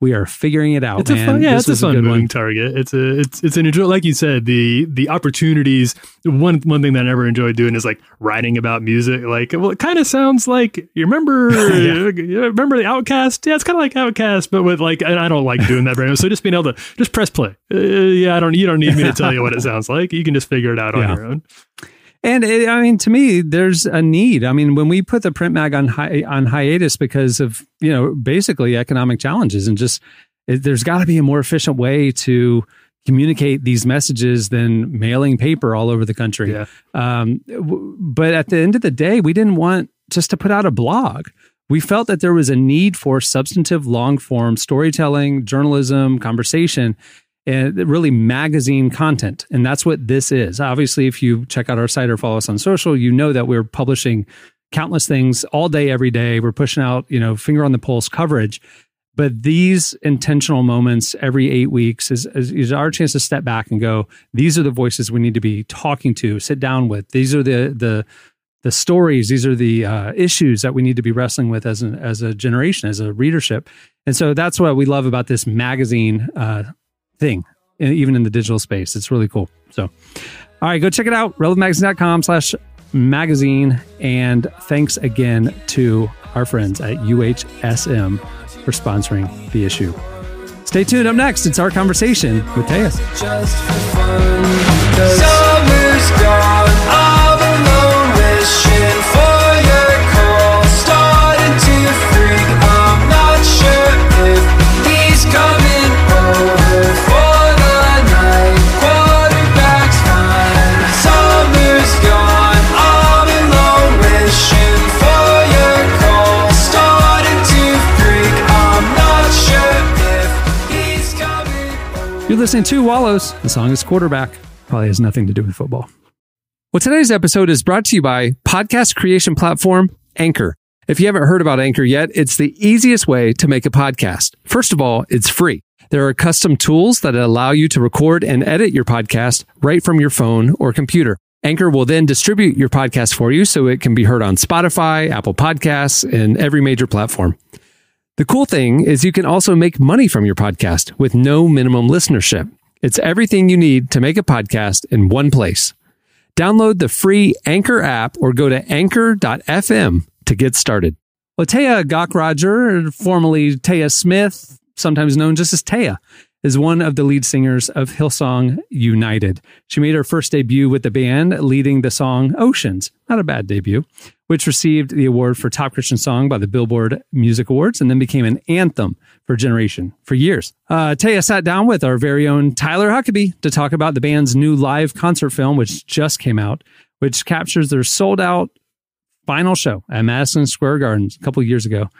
we are figuring it out. It's a fun, yeah, This it's a fun good moving one. target. It's a, it's, it's an enjoy. Like you said, the, the opportunities. One, one thing that I never enjoyed doing is like writing about music. Like, well, it kind of sounds like you remember, you remember the OutKast. Yeah, it's kind of like OutKast, but with like, and I don't like doing that very much. So just being able to just press play. Uh, yeah, I don't, you don't need me to tell you what it sounds like. You can just figure it out on Yeah. your own. And it, I mean, to me, there's a need. I mean, when we put the print mag on hi- on hiatus because of you know basically economic challenges, and just it, there's got to be a more efficient way to communicate these messages than mailing paper all over the country. Yeah. Um, w- but at the end of the day, we didn't want just to put out a blog. We felt that there was a need for substantive, long form storytelling, journalism, conversation, and really magazine content. And that's what this is. Obviously, if you check out our site or follow us on social, you know that we're publishing countless things all day, every day. We're pushing out, you know, finger on the pulse coverage. But these intentional moments every eight weeks is, is, is our chance to step back and go, these are the voices we need to be talking to, sit down with. These are the, the, the stories, these are the uh, issues that we need to be wrestling with as, an, as a generation, as a readership. And so that's what we love about this magazine uh, thing, even in the digital space. It's really cool. So, all right, go check it out, relevantmagazine.com slash magazine. And thanks again to our friends at UHSM for sponsoring the issue. Stay tuned. Up next, it's our conversation with Taya. Listening to Wallows. The song is Quarterback. Probably has nothing to do with football. Well, today's episode is brought to you by podcast creation platform Anchor. If you haven't heard about Anchor yet, it's the easiest way to make a podcast. First of all, it's free. There are custom tools that allow you to record and edit your podcast right from your phone or computer. Anchor will then distribute your podcast for you so it can be heard on Spotify, Apple Podcasts, and every major platform. The cool thing is you can also make money from your podcast with no minimum listenership. It's everything you need to make a podcast in one place. Download the free Anchor app or go to anchor.fm to get started. Well, Taya Gaukrodger, formerly Taya Smith, sometimes known just as Taya, is one of the lead singers of Hillsong United. She made her first debut with the band, leading the song Oceans. Not a bad debut, which received the award for Top Christian Song by the Billboard Music Awards and then became an anthem for generation for years. Uh, Taya sat down with our very own Tyler Huckabee to talk about the band's new live concert film, which just came out, which captures their sold out final show at Madison Square Garden a couple years ago.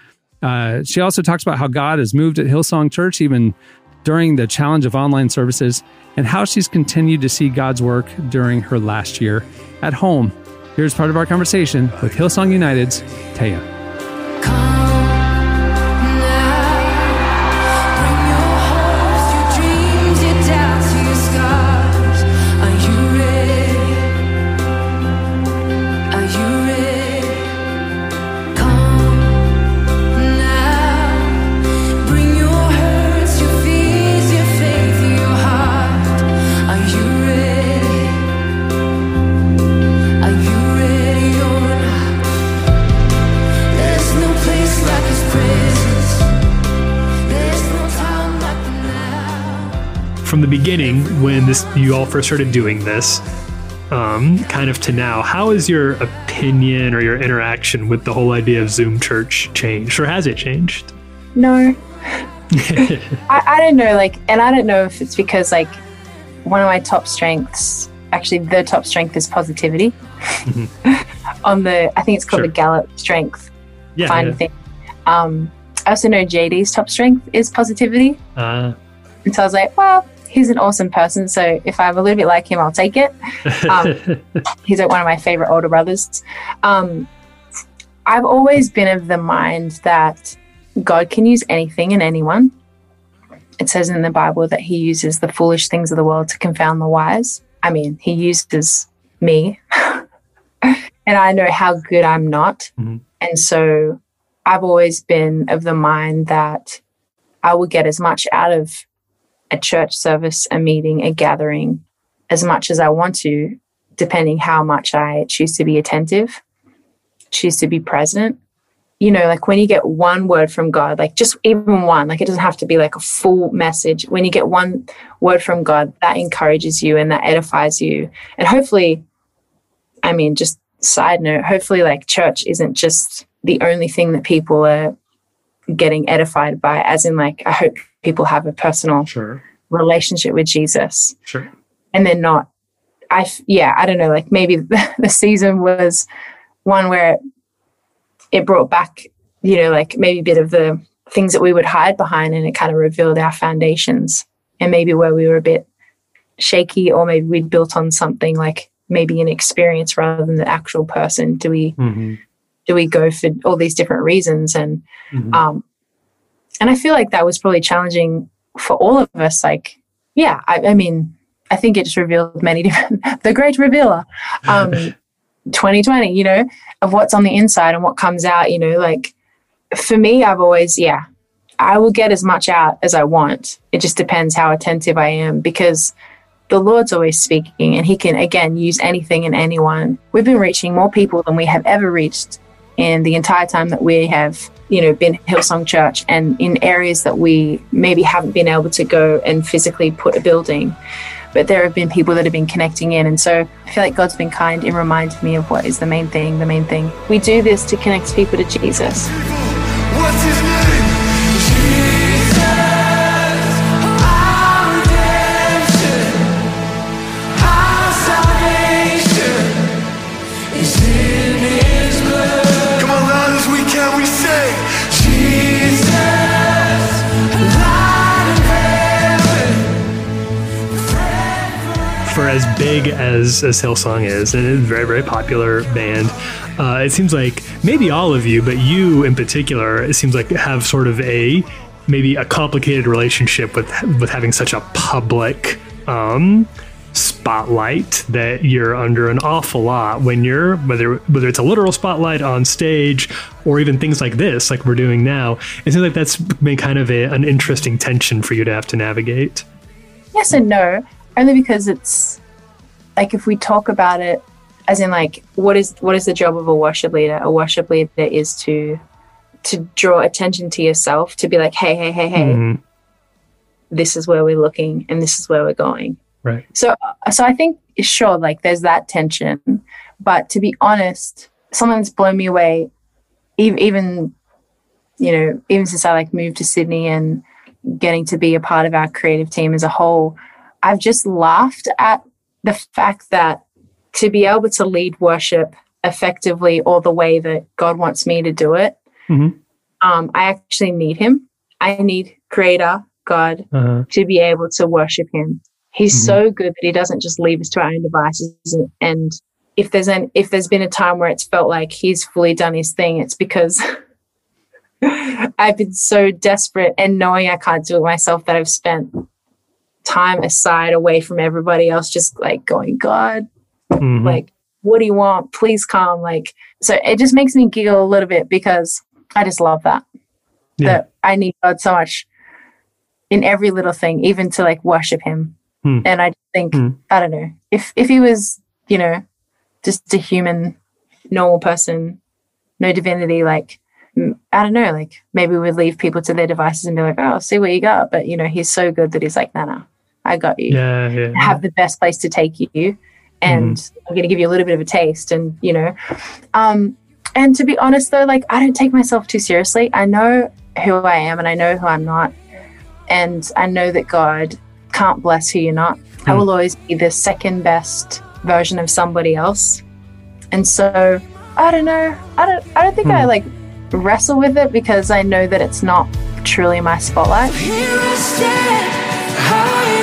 Uh, she also talks about how God has moved at Hillsong Church even during the challenge of online services and how she's continued to see God's work during her last year at home. Here's part of our conversation with Hillsong United's Taya. From the beginning, when this you all first started doing this, um, kind of to now, how has your opinion or your interaction with the whole idea of Zoom church changed, or has it changed? No. I, I don't know, like, and I don't know if it's because, like, one of my top strengths, actually, the top strength is positivity. On the, I think it's called Sure. the Gallup strength Yeah. finding yeah. thing. Um, I also know JD's top strength is positivity. Uh, And so I was like, well, he's an awesome person. So if I'm a little bit like him, I'll take it. Um, he's like one of my favorite older brothers. Um, I've always been of the mind that God can use anything and anyone. It says in the Bible that he uses the foolish things of the world to confound the wise. I mean, he uses me, and I know how good I'm not. Mhm. And so I've always been of the mind that I will get as much out of a church service, a meeting, a gathering, as much as I want to, depending how much I choose to be attentive, choose to be present. You know, like when you get one word from God, like just even one, like it doesn't have to be like a full message. When you get one word from God, that encourages you and that edifies you. And hopefully, I mean, just side note, hopefully, like church isn't just the only thing that people are getting edified by, as in, like, I hope people have a personal sure, relationship with Jesus sure. and then not I, yeah, I don't know, like maybe the season was one where it brought back, you know, like maybe a bit of the things that we would hide behind and it kind of revealed our foundations and maybe where we were a bit shaky or maybe we'd built on something like maybe an experience rather than the actual person. Do we hmm do we go for all these different reasons and Mhm. um and i feel like that was probably challenging for all of us like yeah i, I mean i think it just revealed many different the great revealer um 2020 you know of what's on the inside and what comes out you know like for me i've always yeah i will get as much out as i want it just depends how attentive i am because the Lord's always speaking, and He can again use anything and anyone. We've been reaching more people than we have ever reached in the entire time that we have, you know, been Hillsong Church, and in areas that we maybe haven't been able to go and physically put a building. But there have been people that have been connecting in, and so I feel like God's been kind in reminding me of what is the main thing. The main thing we do this to connect people to? Jesus, as as Hillsong is, and it's a very very popular band, uh, it seems like maybe all of you, but you in particular, it seems like have sort of a maybe a complicated relationship with with having such a public um, spotlight that you're under an awful lot when you're whether whether it's a literal spotlight on stage or even things like this, like we're doing now. It seems like that's been kind of a, an interesting tension for you to have to navigate. yes and no only because it's like if we talk about it as in like what is what is the job of a worship leader a worship leader is to to draw attention to yourself to be like hey hey hey hey Mhm. this is where we're looking and this is where we're going Right. so so i think sure like there's that tension but to be honest something that's blown me away even, even you know even since i like moved to sydney and getting to be a part of our creative team as a whole i've just laughed at the fact that to be able to lead worship effectively or the way that god wants me to do it Mhm. um, i actually need him i need creator God Uh-huh. to be able to worship Him. He's Mhm. so good that He doesn't just leave us to our own devices. And, and if there's an if there's been a time where it's felt like He's fully done His thing, it's because I've been so desperate and knowing I can't do it myself that I've spent time aside away from everybody else, just like going, God, Mhm. like, what do you want? Please come. Like, so it just makes me giggle a little bit because I just love that. Yeah. That I need God so much in every little thing, even to like worship Him. Hmm. And I think, Hmm. I don't know, if if He was, you know, just a human, normal person, no divinity, like, mm, I don't know, like maybe we'd leave people to their devices and be like, oh, see what you got. But, you know, He's so good that He's like, no, no, I got you. Yeah, yeah. have the best place to take you and i'm going to give you a little bit of a taste and you know. Um and to be honest though like i don't take myself too seriously. I know who i am and i know who i'm not. And i know that god can't bless who you're not. I Mm. will always be the second best version of somebody else. And so i don't know. I don't i don't think i Mm. like wrestle with it because i know that it's not truly my spotlight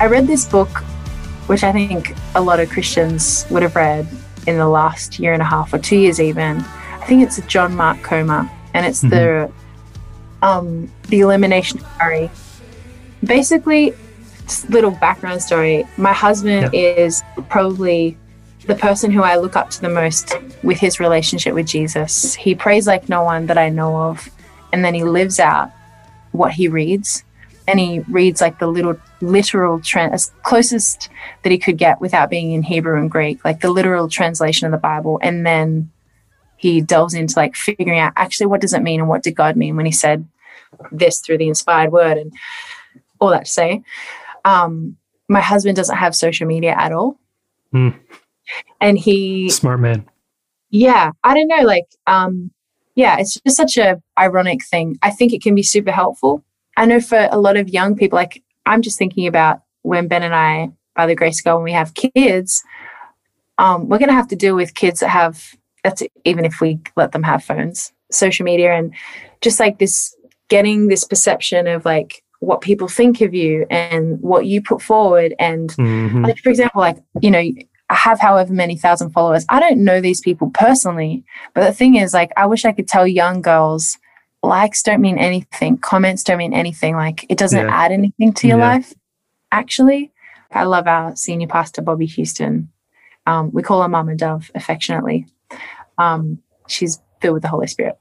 I read this book, which I think a lot of Christians would have read in the last year and a half or two years, even. I think it's John Mark Comer, and it's the um, the elimination theory. Basically, just little background story. My husband is probably the person who I look up to the most with his relationship with Jesus. He prays like no one that I know of and then he lives out what he reads and he reads like the little literal tran as closest that he could get without being in hebrew and greek like the literal translation of the bible. And then he delves into like figuring out actually what does it mean and what did god mean when he said this through the inspired word and all that to say. Um my husband doesn't have social media at all. Hmm. and he Smart man. yeah i don't know like um yeah it's just such a ironic thing. I think it can be super helpful i know for a lot of young people like i'm just thinking about when ben and i by the grace of god when we have kids um we're going to have to deal with kids that have that's even if we let them have phones social media and just like this getting this perception of like what people think of you and what you put forward and Mhm. like for example like you know i have however many thousand followers i don't know these people personally but the thing is like i wish i could tell young girls likes don't mean anything comments don't mean anything like it doesn't Yeah. add anything to your Yeah. life actually. I love our senior pastor bobbie houston. Um, we call her mama dove affectionately. Um, she's filled with the holy spirit.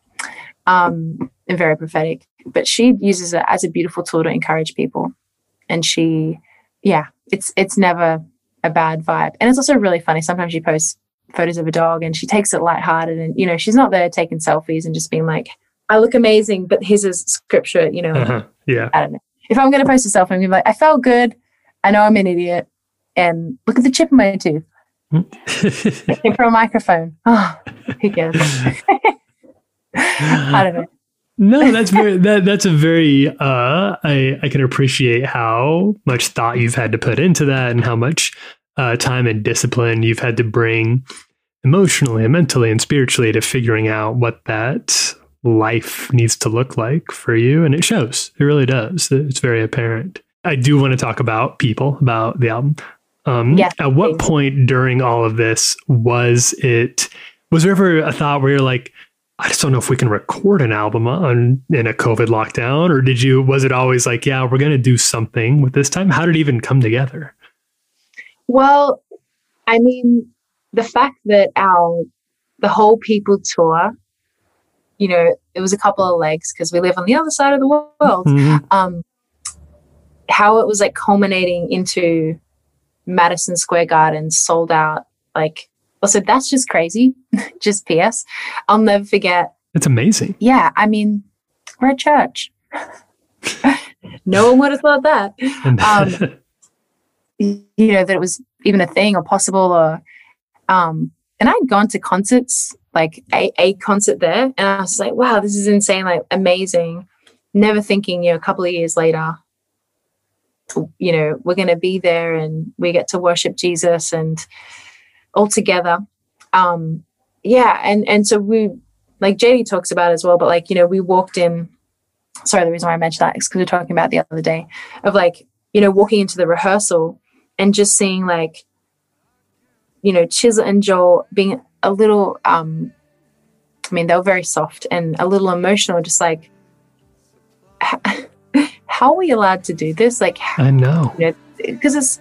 Um, and very prophetic. But she uses it as a beautiful tool to encourage people. And she yeah it's it's never a bad vibe. And it's also really funny. Sometimes she posts photos of a dog and she takes it lighthearted and you know she's not there taking selfies and just being like i look amazing but here's a scripture you know. Uh-huh. Yeah. i don't know. If i'm going to post a selfie i'm going to be like i felt good. I know i'm an idiot. And look at the chip in my tooth. Came from a microphone. Oh who cares? I don't know. No, that's very that that's a very uh I I can appreciate how much thought you've had to put into that and how much uh time and discipline you've had to bring emotionally and mentally and spiritually to figuring out what that life needs to look like for you and it shows. It really does. It's very apparent. I do want to talk about people about the album. Um Yes, at what please. point during all of this was it was there ever a thought where you're like I just don't know if we can record an album on in a COVID lockdown, or did you? Was it always like, yeah, we're going to do something with this time? How did it even come together? Well, I mean, the fact that our the whole people tour, you know, it was a couple of legs because we live on the other side of the world. Mhm. Um, how it was like culminating into Madison Square Garden sold out. Like, also that's just crazy. just P.S. I'll never forget It's amazing. yeah, I mean, we're a church. no one would have thought that. Um, you know, that it was even a thing or possible or um and I'd gone to concerts, like a, a concert there, and I was like, wow, this is insane, like amazing. Never thinking, you know, a couple of years later, you know, we're gonna be there and we get to worship Jesus and all together. Um, yeah, and and so we like JD talks about as well, but like, you know, we walked in sorry, the reason why I mentioned that is because we are talking about the other day of like, you know, walking into the rehearsal and just seeing like, you know, Chisel and Joel being a little, um, I mean, they were very soft and a little emotional, just like, how are we allowed to do this? Like, I know. you know, because it's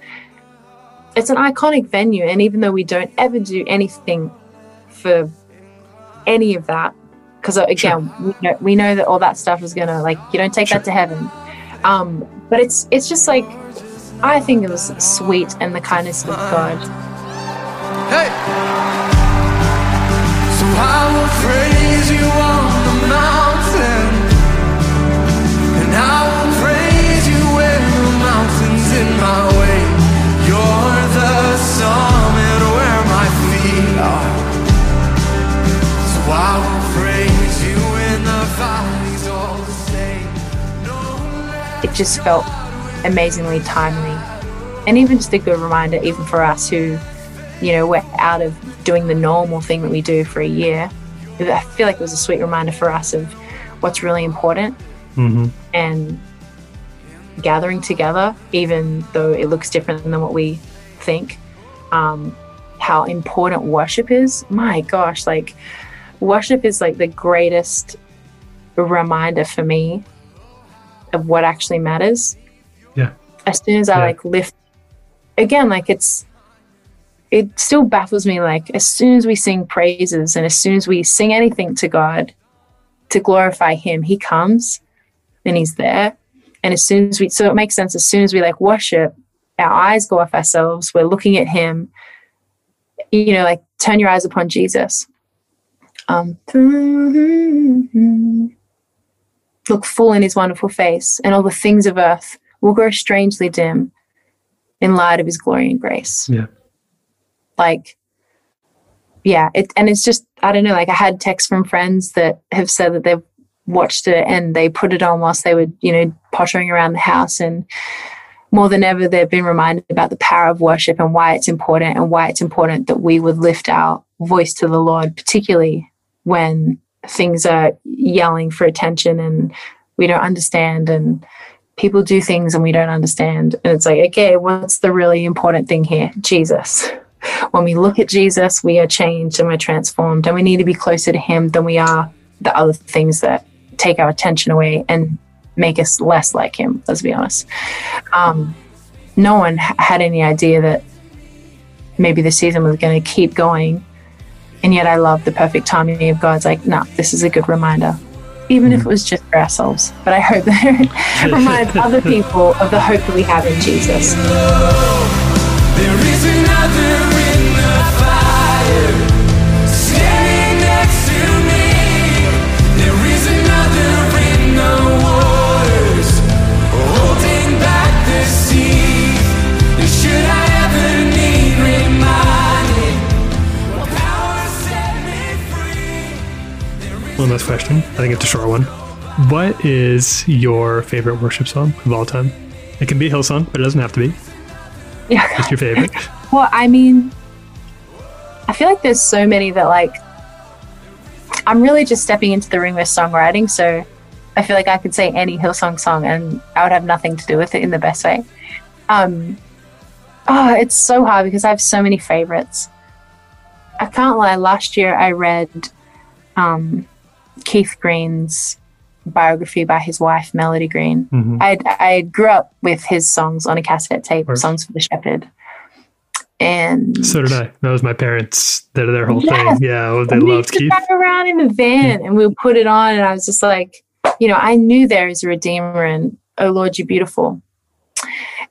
it's an iconic venue, and even though we don't ever do anything for any of that, because again, we, know, we know that all that stuff is gonna like you don't take that to heaven. Um, but it's it's just like I think it was sweet and the kindness of God. It just felt amazingly timely, and even just a good reminder, even for us who, you know, we're out of doing the normal thing that we do for a year. I feel like it was a sweet reminder for us of what's really important Mm-hmm. and gathering together, even though it looks different than what we think, um, how important worship is. My gosh, like worship is like the greatest reminder for me of what actually matters. Yeah. As soon as I Yeah. like lift again, like it's it still baffles me like as soon as we sing praises and as soon as we sing anything to God to glorify him, he comes and he's there. And as soon as we, so it makes sense, as soon as we like worship, our eyes go off ourselves, we're looking at him, you know, like turn your eyes upon Jesus. Um, look full in his wonderful face, and all the things of earth will grow strangely dim in light of his glory and grace. Yeah. Like, yeah, it, and it's just, I don't know, like I had texts from friends that have said that they've watched it and they put it on whilst they were, you know, pottering around the house. And more than ever, they've been reminded about the power of worship and why it's important and why it's important that we would lift our voice to the Lord, particularly when things are yelling for attention and we don't understand and people do things and we don't understand. And it's like, okay, what's the really important thing here? Jesus. When we look at Jesus, we are changed and we're transformed, and we need to be closer to Him than we are the other things that take our attention away and make us less like Him. Let's be honest. Um, no one had any idea that maybe the season was going to keep going, and yet I love the perfect timing of God's like, no, this is a good reminder. Even if it was just for ourselves, but I hope that it reminds other people of the hope that we have in Jesus. One last question. I think it's a short one. What is your favorite worship song of all time? It can be Hillsong, but it doesn't have to be. Yeah. What's your favorite? Well, I mean, I feel like there's so many that like I'm really just stepping into the ring with songwriting, so I feel like I could say any Hillsong song and I would have nothing to do with it in the best way. Um, oh, it's so hard because I have so many favorites. I can't lie. Last year I read um, Keith Green's biography by his wife Melody Green. Mhm. I I grew up with his songs on a cassette tape, "Songs for the Shepherd," and So did I. That was my parents. That are their whole Yes. thing. Yeah, they and loved Keith. drive around in the van and we would put it on, and I was just like, you know, I knew there is a redeemer, and oh Lord, you're beautiful.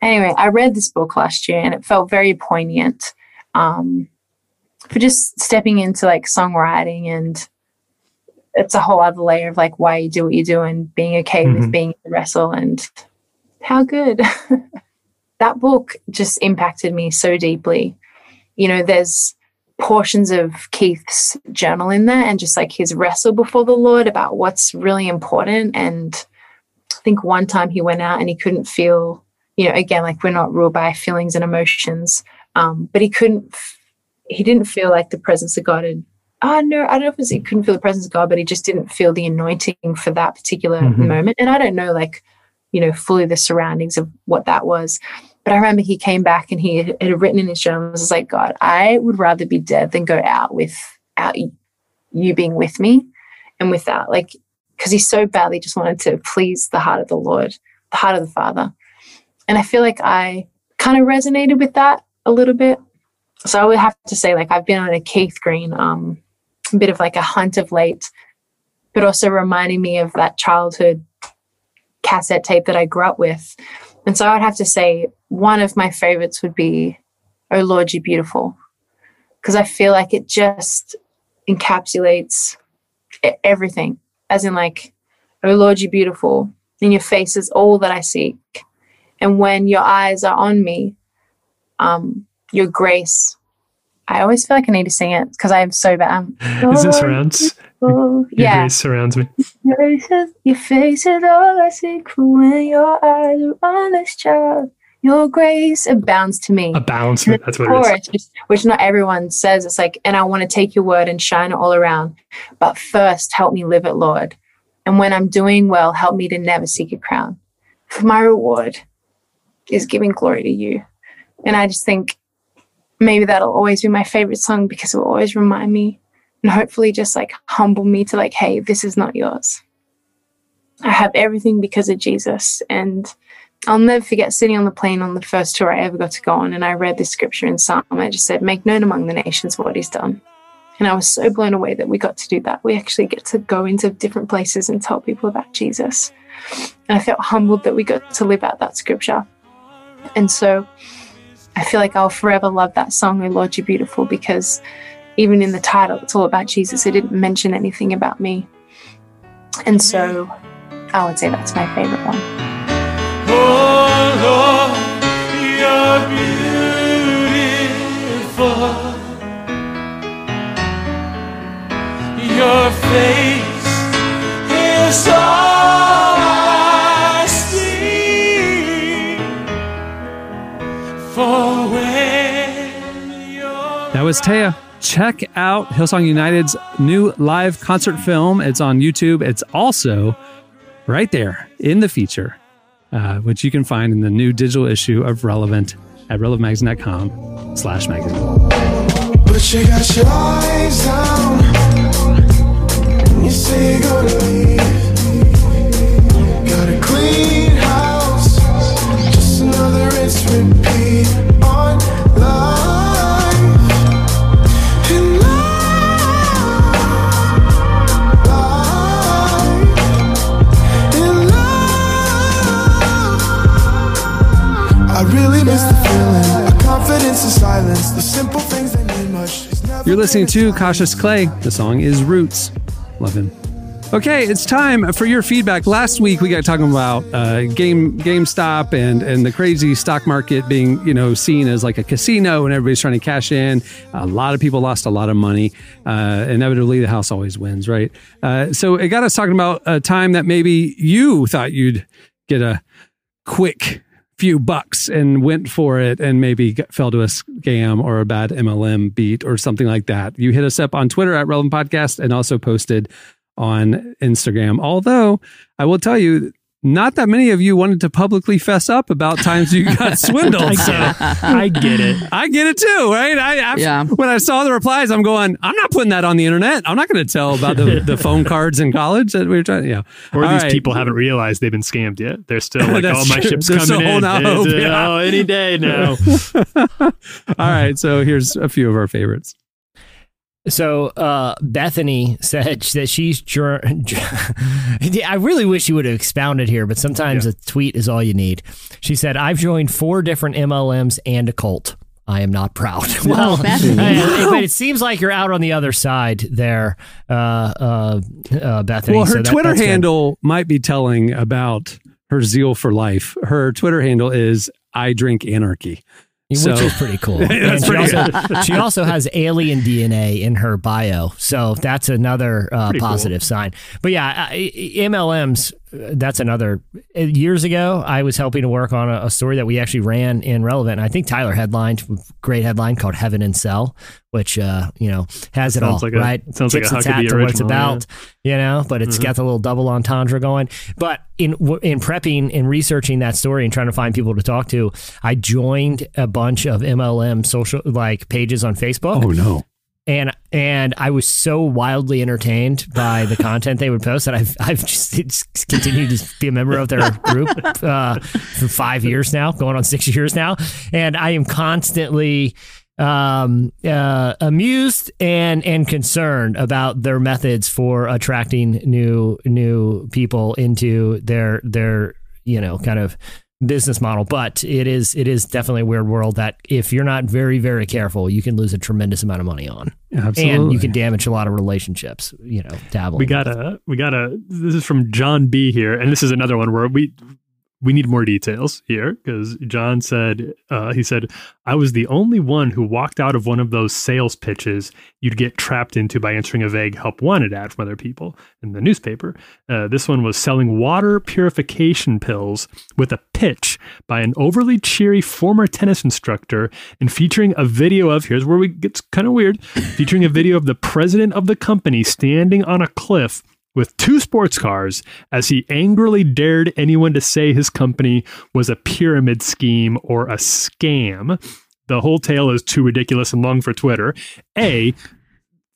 Anyway, I read this book last year, and it felt very poignant um, for just stepping into like songwriting, and it's a whole other layer of like why you do what you do and being okay with Mhm. being in the wrestle and how good. that book just impacted me so deeply. You know, there's portions of Keith's journal in there and just like his wrestle before the Lord about what's really important. And I think one time he went out and he couldn't feel, you know, again, like we're not ruled by feelings and emotions, um, but he couldn't, he didn't feel like the presence of God had. Oh no, I don't know if it was he couldn't feel the presence of God, but he just didn't feel the anointing for that particular Mhm. moment. And I don't know, like, you know, fully the surroundings of what that was. But I remember he came back and he had, written in his journal, was like, God, I would rather be dead than go out without you being with me and without, like, because he so badly just wanted to please the heart of the Lord, the heart of the Father. And I feel like I kind of resonated with that a little bit. So I would have to say, like, I've been on a Keith Green, um, bit of like a hunt of late, but also reminding me of that childhood cassette tape that I grew up with. And so I would have to say one of my favorites would be Oh Lord, You Beautiful. Because I feel like it just encapsulates everything, as in, like, Oh Lord, You Beautiful. In your face is all that I seek. And when your eyes are on me, um, your grace. I always feel like I need to sing it because I'm so bad. Is it surrounds? Oh, Your yeah. grace surrounds me. Your face is, your face is all I seek for when your eyes are on this child. Your grace abounds to me. Abounds. And That's what it is. chorus, which, which not everyone says. It's like, and I want to take your word and shine it all around. But first, help me live it, Lord. And when I'm doing well, help me to never seek a crown. For my reward is giving glory to you. And I just think maybe that'll always be my favorite song because it will always remind me and hopefully just like humble me to like, hey, this is not yours. I have everything because of Jesus. And I'll never forget sitting on the plane on the first tour I ever got to go on. And I read this scripture in Psalm. I just said, make known among the nations what he's done. And I was so blown away that we got to do that. We actually get to go into different places and tell people about Jesus. And I felt humbled that we got to live out that scripture. And so I feel like I'll forever love that song, Oh Lord, You're Beautiful, because even in the title, it's all about Jesus. It didn't mention anything about me. And so I would say that's my favorite one. Oh Lord, you're beautiful. Your face is all I see. For when you're That was Taya. Check out Hillsong United's new live concert film. It's on YouTube. It's also right there in the feature, uh, which you can find in the new digital issue of Relevant at relevantmagazine.com slash magazine. But you got your eyes. You say you're You're listening to Cautious Clay. The song is Roots. Love him. Okay, it's time for your feedback. Last week we got talking about uh, game GameStop and and the crazy stock market being you know seen as like a casino and everybody's trying to cash in. A lot of people lost a lot of money. Uh, inevitably, the house always wins, right? Uh, so it got us talking about a time that maybe you thought you'd get a quick few bucks and went for it and maybe fell to a scam or a bad MLM beat or something like that. You hit us up on Twitter at Relevant Podcast and also posted on Instagram. Although I will tell you, not that many of you wanted to publicly fess up about times you got swindled. I so- get it. I get it. I get it too, right? I, I Yeah. when I saw the replies, I'm going, I'm not putting that on the internet. I'm not going to tell about the, the phone cards in college that we were trying. Yeah, Or All these right. people haven't realized they've been scammed yet. They're still like, That's oh, my true. ship's They're still coming in. holding out hope, uh, yeah. Oh, any day now. All right, so here's a few of our favorites. So uh, Bethany said that she's. Jur- I really wish you would have expounded here, but sometimes Yeah. a tweet is all you need. She said, "I've joined four different MLMs and a cult. I am not proud." well, Bethany. I- but it seems like you're out on the other side there, uh, uh, uh, Bethany. Well, her So that- Twitter that's good. handle might be telling about her zeal for life. Her Twitter handle is I drink anarchy. Which So- is pretty cool. and she pretty also, she also has alien DNA in her bio, so that's another uh, Pretty cool. positive sign. But yeah, MLMs. Uh, That's another. uh, Years ago, I was helping to work on a, a story that we actually ran in Relevant. I think Tyler headlined, great headline called "Heaven and Cell," which uh, you know has it Sounds all like a- right. sounds like a its Huckabee hat to what it's original, yeah. about you know, but it's got the little double entendre going. But in in prepping and researching that story and trying to find people to talk to, I joined a bunch of MLM social like pages on Facebook. Oh no. And and I was so wildly entertained by the content they would post that I've I've just it's continued to be a member of their group uh, for five years now, going on six years now, and I am constantly um, uh, amused and and concerned about their methods for attracting new new people into their their you know kind of business model but it is it is definitely a weird world that if you're not very very careful you can lose a tremendous amount of money on Absolutely. and you can damage a lot of relationships you know dabbling We got a we got a this is from John B here, and this is another one where we we need more details here because John said uh, he said I was the only one who walked out of one of those sales pitches you'd get trapped into by answering a vague help wanted ad from other people in the newspaper. Uh, this one was selling water purification pills with a pitch by an overly cheery former tennis instructor and featuring a video of here's where we gets kind of weird featuring a video of the president of the company standing on a cliff with two sports cars as he angrily dared anyone to say his company was a pyramid scheme or a scam. The whole tale is too ridiculous and long for Twitter. A,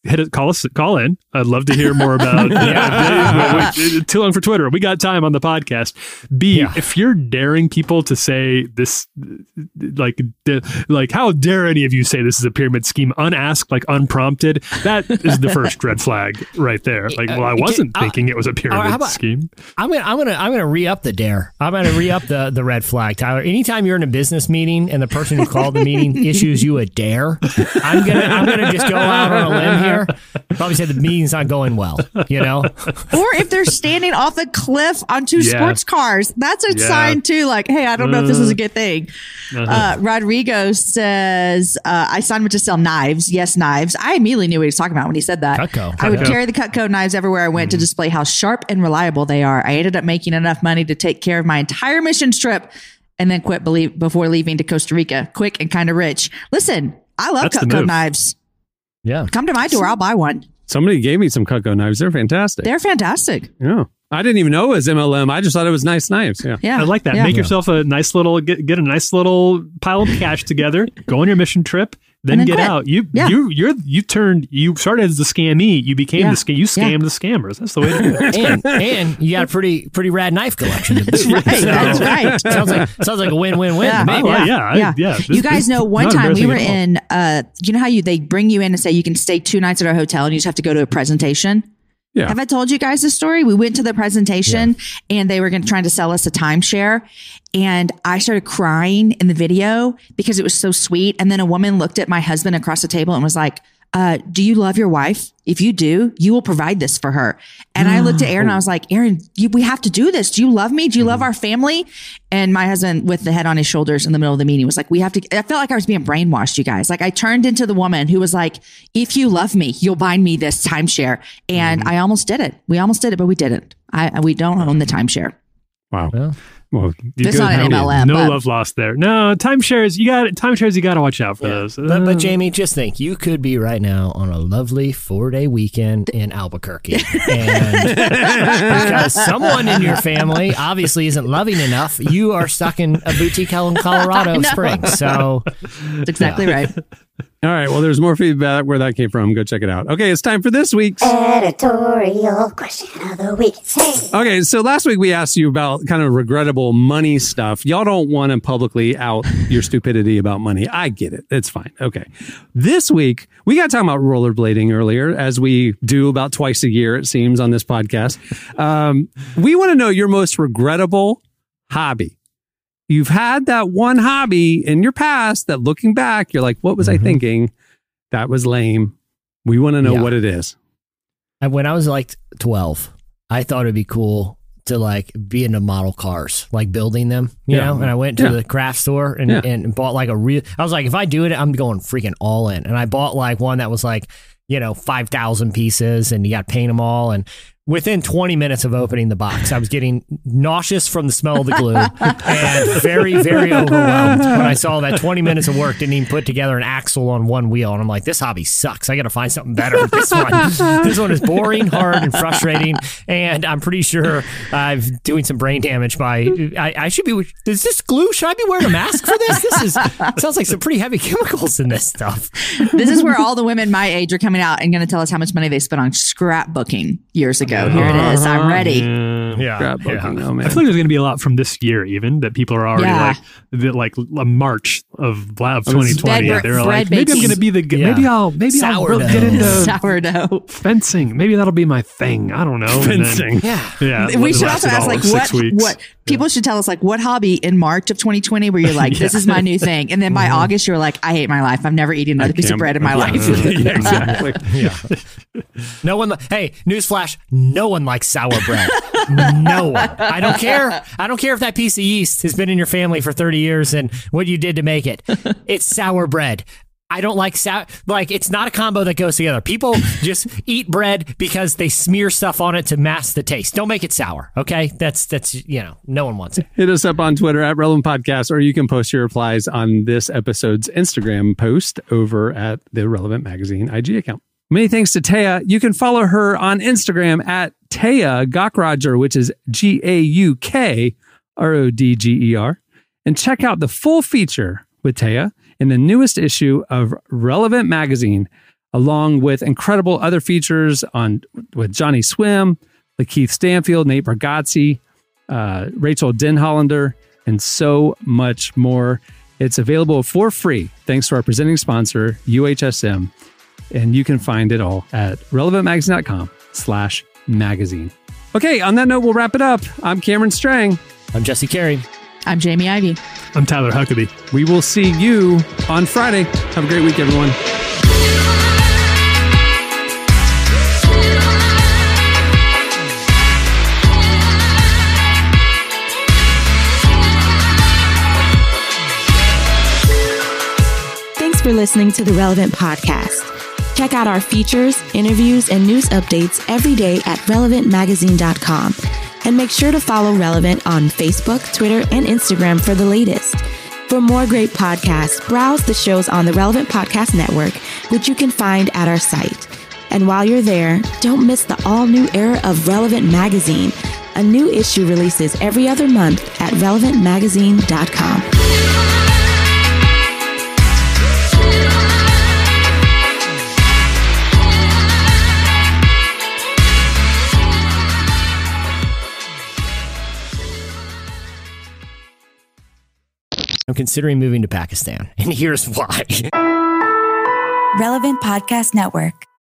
hit it, call us, call in. I'd love to hear more about. yeah, too long for Twitter. We got time on the podcast. B, Yeah. if you're daring people to say this, like, like, how dare any of you say this is a pyramid scheme unasked, like unprompted? That is the first red flag right there. Like, well, I wasn't Uh, thinking it was a pyramid how about- scheme. I'm gonna I'm gonna I'm gonna re up the dare. I'm gonna re up the the red flag, Tyler. Anytime you're in a business meeting and the person who called the meeting issues you a dare, I'm gonna I'm gonna just go out on a limb here. Probably say the meeting's not going well. You know, or if they're standing off a cliff on two Yeah. sports cars, that's a Yeah. sign too. Like, hey, I don't know if this is a good thing. Uh-huh. Uh, Rodrigo says, uh, "I signed up to sell knives. Yes, knives. I immediately knew what he was talking about when he said that. Cutco. I would Cutco. carry the Cutco knives everywhere I went to display how sharp and reliable they are. I ended up making enough money to take care of my entire mission trip." And then quit believe, before leaving to Costa Rica, quick and kind of rich. Listen, I love That's the Cutco knives. Yeah. Come to my door, I'll buy one. Somebody gave me some Cutco knives. They're fantastic. They're fantastic. yeah. I didn't even know it was MLM. I just thought it was nice knives. Yeah. Yeah, I like that. yeah. Make yourself a nice little get, get a nice little pile of cash together. Go on your mission trip, then, then get quit. out. You Yeah. you you're you turned you started as the scammy. You became Yeah. the scam. You scammed the scammers. That's the way to do it. And and you got a pretty pretty rad knife collection. That's right. So, That's right. Sounds like sounds like a win win win Yeah. to me. Oh, yeah, I- yeah. This- you guys know one time we were in, uh, you know how you, they bring you in and say you can stay two nights at our hotel and you just have to go to a presentation? Yeah. Have I told you guys the story? We went to the presentation and they were going to trying to sell us a timeshare. And I started crying in the video because it was so sweet. And then a woman looked at my husband across the table and was like, uh, do you love your wife? If you do, you will provide this for her. And I looked at ah, Aaron and I oh. was like, Aaron, you, we have to do this. Do you love me? Do you love mm-hmm. our family? And my husband with the head on his shoulders in the middle of the meeting was like, we have to, I felt like I was being brainwashed, you guys. Like I turned into the woman who was like, if you love me, you'll buy me this timeshare. And mm-hmm. I almost did it. We almost did it, but we didn't. I, we don't own the timeshare. Wow. Well. Well, you It's not an ahead. MLM. no but- love lost there. No timeshares. You got timeshares. You got to watch out for Yeah. those. But, Uh, but Jamie, just think, you could be right now on a lovely four day weekend in Albuquerque, and because someone in your family obviously isn't loving enough, you are stuck in a boutique in Colorado. Springs. So That's exactly right. All right. Well, there's more feedback where that came from. Go check it out. Okay. It's time for this week's. Editorial question of the week. Say. Okay, so last week we asked you about kind of regrettable money stuff. Y'all don't want to publicly out your stupidity about money. I get it. It's fine. Okay. This week, we got talking about rollerblading earlier, as we do about twice a year, it seems, on this podcast. Um, we want to know your most regrettable hobby. You've had that one hobby in your past that looking back, you're like, what was I mm-hmm. thinking? That was lame. We want to know Yeah. what it is. And when I was like 12, I thought it'd be cool to like be into model cars, like building them, you Yeah. know. And I went to Yeah. the craft store and, and bought like a real. I was like, if I do it, I'm going freaking all in. And I bought like one that was like, you know, five thousand pieces, and you got to paint them all. And within 20 minutes of opening the box, I was getting nauseous from the smell of the glue and very, very overwhelmed when I saw that 20 minutes of work didn't even put together an axle on one wheel. And I'm like, this hobby sucks. I got to find something better. This one, this one is boring, hard, and frustrating. And I'm pretty sure I'm doing some brain damage by. I, I should be. Is this glue? Should I be wearing a mask for this? This is sounds like some pretty heavy chemicals in this stuff. this is where all the women my age are coming out and going to tell us how much money they spent on scrapbooking years ago. Here it is. I'm ready. Yeah, Scrapbooking. Oh I man. feel like there's going to be a lot from this year, even that people are already Yeah. like, the, like a March of of Oh, this is 2020. bread- They're like, bread maybe I'm going to be the g- Yeah. maybe I'll maybe I'll get into Sourdough. fencing. Maybe that'll be my thing. I don't know. And then- Fencing. Yeah. yeah. we should also ask like what what people should tell us like what hobby in March of 2020 where you're like this is my new thing and then by mm-hmm. August you're like I hate my life I'm never eating another piece of bread in my life yeah, exactly. No one. Li- hey, newsflash: no one likes sour bread. no one. I don't care. I don't care if that piece of yeast has been in your family for thirty years and what you did to make it. It's sour bread. I don't like sour. Like it's not a combo that goes together. People just eat bread because they smear stuff on it to mask the taste. Don't make it sour. Okay, that's that's you know no one wants it. Hit us up on Twitter at Relevant Podcast, or you can post your replies on this episode's Instagram post over at the Relevant Magazine IG account. Many thanks to Taya. You can follow her on Instagram at Taya Gaukrodger, which is G A U K R O D G E R, and check out the full feature with Taya in the newest issue of Relevant Magazine, along with incredible other features on with Johnnyswim, Keith Stanfield, Nate Bargatze, uh, Rachael Denhollander, and so much more. It's available for free thanks to our presenting sponsor, UHSM. And you can find it all at relevantmagazine.com slash magazine. Okay, on that note, we'll wrap it up. I'm Cameron Strang. I'm Jesse Carey. I'm Jamie Ivey I'm Tyler Huckabee. We will see you on Friday. Have a great week, everyone. Thanks for listening to the Relevant Podcast. Check out our features, interviews, and news updates every day at relevantmagazine.com. And make sure to follow Relevant on Facebook, Twitter, and Instagram for the latest. For more great podcasts, browse the shows on the Relevant Podcast Network, which you can find at our site. And while you're there, don't miss the all new era of Relevant Magazine. A new issue releases every other month at relevantmagazine.com. I'm considering moving to Pakistan, and here's why. Relevant Podcast Network.